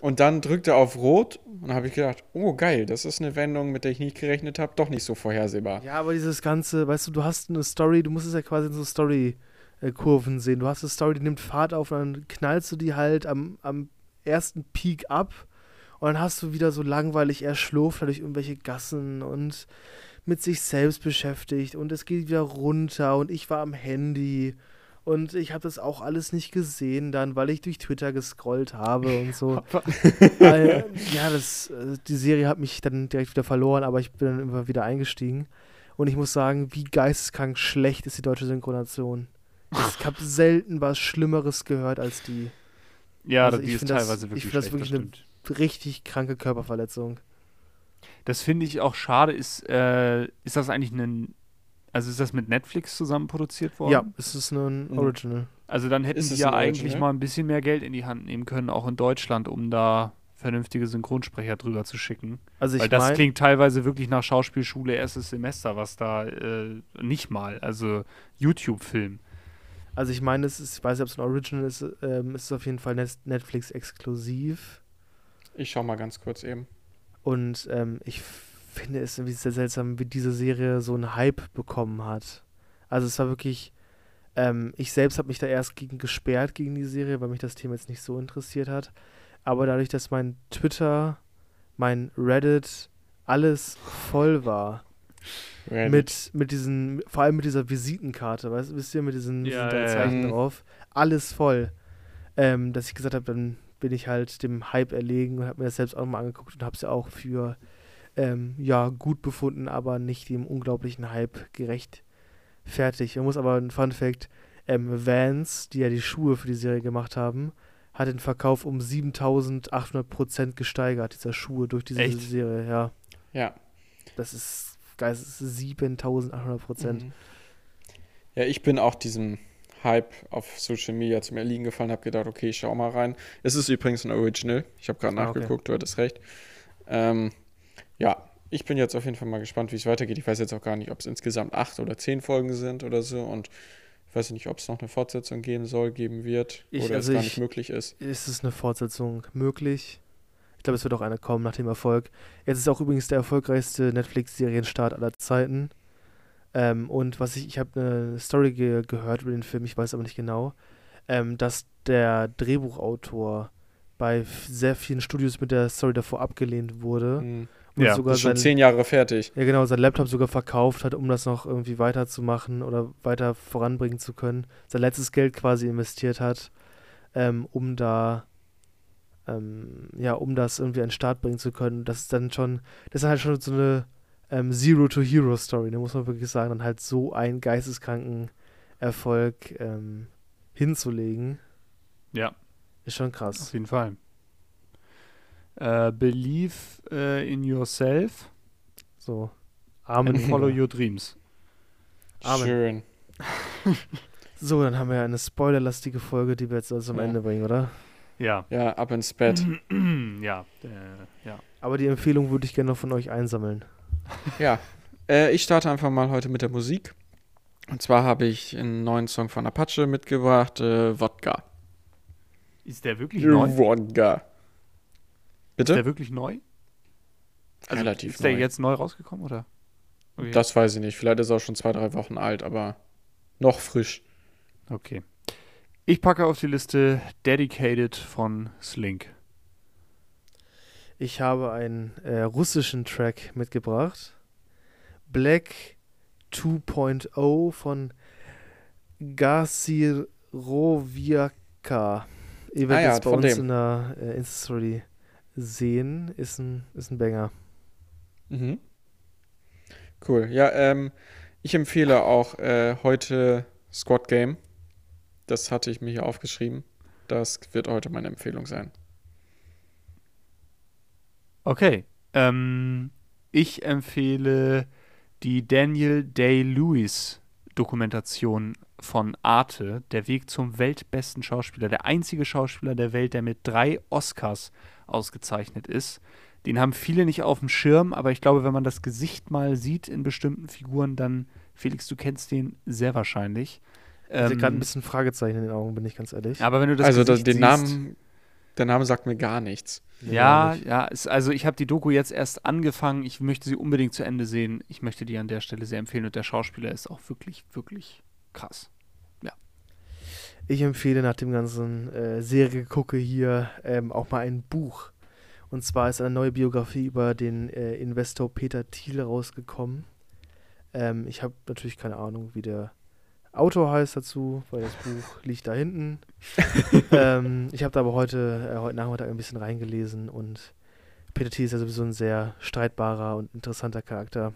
Und dann drückt er auf Rot und dann habe ich gedacht, oh geil, das ist eine Wendung, mit der ich nicht gerechnet habe, doch nicht so vorhersehbar. Ja, aber dieses ganze, weißt du, du hast eine Story, du musst es ja quasi in so Story äh, Kurven sehen. Du hast eine Story, die nimmt Fahrt auf und dann knallst du die halt am, am ersten Peak ab und dann hast du wieder so langweilig er schlurft durch irgendwelche Gassen und mit sich selbst beschäftigt und es geht wieder runter und ich war am Handy und ich habe das auch alles nicht gesehen dann, weil ich durch Twitter gescrollt habe und so. *laughs* weil, ja, das, äh, die Serie hat mich dann direkt wieder verloren, aber ich bin dann immer wieder eingestiegen. Und ich muss sagen, wie geisteskrank schlecht ist die deutsche Synchronation. Ich habe selten was Schlimmeres gehört als die. Ja, also die ist teilweise das, wirklich Ich finde das wirklich eine richtig kranke Körperverletzung. Das finde ich auch schade. Ist, äh, ist das eigentlich ein. Also ist das mit Netflix zusammen produziert worden? Ja, es ist nur ein Original. Also dann hätten sie ja eigentlich mal ein bisschen mehr Geld in die Hand nehmen können, auch in Deutschland, um da vernünftige Synchronsprecher drüber zu schicken. Also Weil das klingt teilweise wirklich nach Schauspielschule erstes Semester, was da äh, nicht mal, also YouTube-Film. Also ich meine, es ist, ich weiß nicht, ob es ein Original ist, ähm, es ist auf jeden Fall Netflix exklusiv. Ich schau mal ganz kurz eben. Und ähm, ich finde es irgendwie sehr seltsam, wie diese Serie so einen Hype bekommen hat. Also es war wirklich, ähm, ich selbst habe mich da erst gegen gesperrt gegen die Serie, weil mich das Thema jetzt nicht so interessiert hat. Aber dadurch, dass mein Twitter, mein Reddit, alles voll war mit, mit diesen, vor allem mit dieser Visitenkarte, weißt, wisst ihr, mit diesen, ja, diesen ja, Zeichen ja. drauf. Alles voll. Ähm, dass ich gesagt habe, dann bin ich halt dem Hype erlegen und habe mir das selbst auch mal angeguckt und habe es ja auch für ähm, ja, gut befunden, aber nicht dem unglaublichen Hype gerecht fertig. Man muss aber ein Fun Fact, ähm, Vans, die ja die Schuhe für die Serie gemacht haben, hat den Verkauf um 7800 Prozent gesteigert, dieser Schuhe durch diese Echt? Serie, ja. Ja. Das ist, das ist 7800 Prozent. Mhm. Ja, ich bin auch diesem Hype auf Social Media zum Erliegen gefallen, habe gedacht, okay, ich schau mal rein. Es ist übrigens ein Original. Ich habe gerade Ah, okay. nachgeguckt, du hattest recht. Ähm, ja, ich bin jetzt auf jeden Fall mal gespannt, wie es weitergeht. Ich weiß jetzt auch gar nicht, ob es insgesamt acht oder zehn Folgen sind oder so. Und ich weiß nicht, ob es noch eine Fortsetzung geben soll, geben wird Ich- oder also es gar ich- nicht möglich ist. Ist es eine Fortsetzung möglich? Ich glaube, es wird auch eine kommen nach dem Erfolg. Jetzt ist auch übrigens der erfolgreichste Netflix-Serienstart aller Zeiten. Ähm, und was ich, ich habe eine Story ge gehört über den Film, ich weiß aber nicht genau, ähm, dass der Drehbuchautor bei sehr vielen Studios mit der Story davor abgelehnt wurde. Mhm. Und Ja, sogar schon sein, zehn Jahre fertig. ja genau, sein Laptop sogar verkauft hat, um das noch irgendwie weiterzumachen oder weiter voranbringen zu können. Sein letztes Geld quasi investiert hat, ähm, um da, ähm, ja, um das irgendwie an den Start bringen zu können. Das ist dann schon, das ist halt schon so eine ähm, Zero-to-Hero-Story, da muss man wirklich sagen, dann halt so einen geisteskranken Erfolg ähm, hinzulegen, Ja, ist schon auf krass. jeden Fall. Äh, believe äh, in yourself So, Amen. and follow your dreams. Amen. Schön. *laughs* So, dann haben wir eine spoilerlastige Folge, die wir jetzt also am Ja. Ende bringen, oder? Ja. Ja, ab ins Bett. *clears throat* ja, äh, ja. Aber die Empfehlung würde ich gerne noch von euch einsammeln. Ja, äh, ich starte einfach mal heute mit der Musik. Und zwar habe ich einen neuen Song von Apache mitgebracht, äh, Wodka. Ist der wirklich neu? Wodka. Ist Bitte? der wirklich neu? Also, Relativ Ist der neu. jetzt neu rausgekommen, oder? Okay. Das weiß ich nicht. Vielleicht ist er auch schon zwei, drei Wochen alt, aber noch frisch. Okay. Ich packe auf die Liste Dedicated von Slink. Ich habe einen äh, russischen Track mitgebracht. Black 2.0 von Gasirowiaka. Ihr werdet Ah ja, es bei uns dem. in der äh, Insta-Story sehen. Ist ein, ist ein Banger. Mhm. Cool. Ja, ähm, ich empfehle auch äh, heute Squad Game. Das hatte ich mir hier aufgeschrieben. Das wird heute meine Empfehlung sein. Okay. Ähm, ich empfehle die Daniel Day-Lewis Dokumentation von Arte, Der Weg zum weltbesten Schauspieler, der einzige Schauspieler der Welt, der mit drei Oscars ausgezeichnet ist. Den haben viele nicht auf dem Schirm, aber ich glaube, wenn man das Gesicht mal sieht in bestimmten Figuren, dann, Felix, du kennst den sehr wahrscheinlich. Ich Ähm, gerade ein bisschen Fragezeichen in den Augen, bin ich ganz ehrlich. aber wenn du das also das, den siehst, Namen, der Name sagt mir gar nichts. Ja, ja, es, also ich habe die Doku jetzt erst angefangen. Ich möchte sie unbedingt zu Ende sehen. Ich möchte die an der Stelle sehr empfehlen und der Schauspieler ist auch wirklich, wirklich krass. Ich empfehle nach dem ganzen äh, Serie-Gucke hier ähm, auch mal ein Buch. Und zwar ist eine neue Biografie über den äh, Investor Peter Thiel rausgekommen. Ähm, ich habe natürlich keine Ahnung, wie der Autor heißt dazu, weil das Buch liegt da hinten. *laughs* ähm, ich habe da aber heute, äh, heute Nachmittag ein bisschen reingelesen und Peter Thiel ist ja sowieso ein sehr streitbarer und interessanter Charakter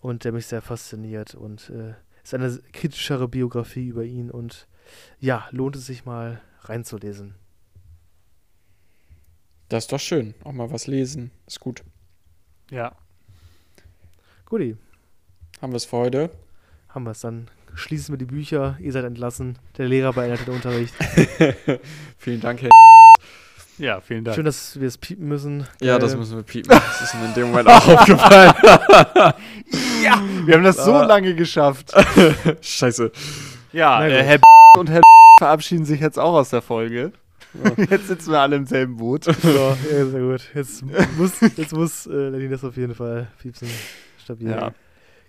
und der mich sehr fasziniert und äh, ist eine kritischere Biografie über ihn und ja, lohnt es sich mal reinzulesen. Das ist doch schön. Auch mal was lesen. Ist gut. Ja. Guti, Haben wir es für heute? haben wir es dann. Schließen wir die Bücher, ihr seid entlassen, der Lehrer beendet den Unterricht. *laughs* Vielen Dank, Herr. Ja, vielen Dank. Schön, dass wir es piepen müssen. Ja, das Geil. müssen wir piepen. Das ist mir in dem Moment auch *laughs* aufgefallen. *laughs* ja, wir haben das so Ah. lange geschafft. Scheiße. Ja, äh, gut. Herr und Herr verabschieden sich jetzt auch aus der Folge. Jetzt sitzen wir alle im selben Boot. So, ja, sehr gut. Jetzt muss, jetzt muss äh, Lenny das auf jeden Fall piepsen. Stabil. Ja.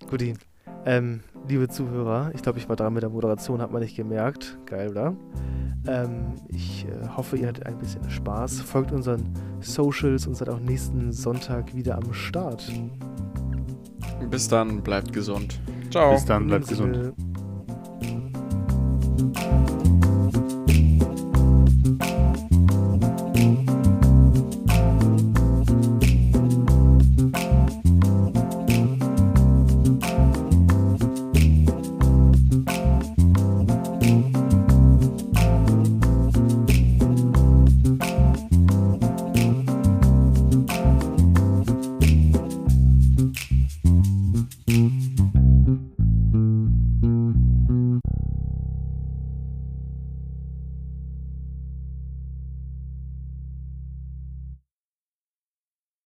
Guti. Ähm, liebe Zuhörer, ich glaube, ich war dran mit der Moderation, hat man nicht gemerkt. Geil, oder? Ähm, ich äh, hoffe, ihr hattet ein bisschen Spaß. Folgt unseren Socials und seid auch nächsten Sonntag wieder am Start. Bis dann, bleibt gesund. Ciao. Bis dann, bleibt gesund.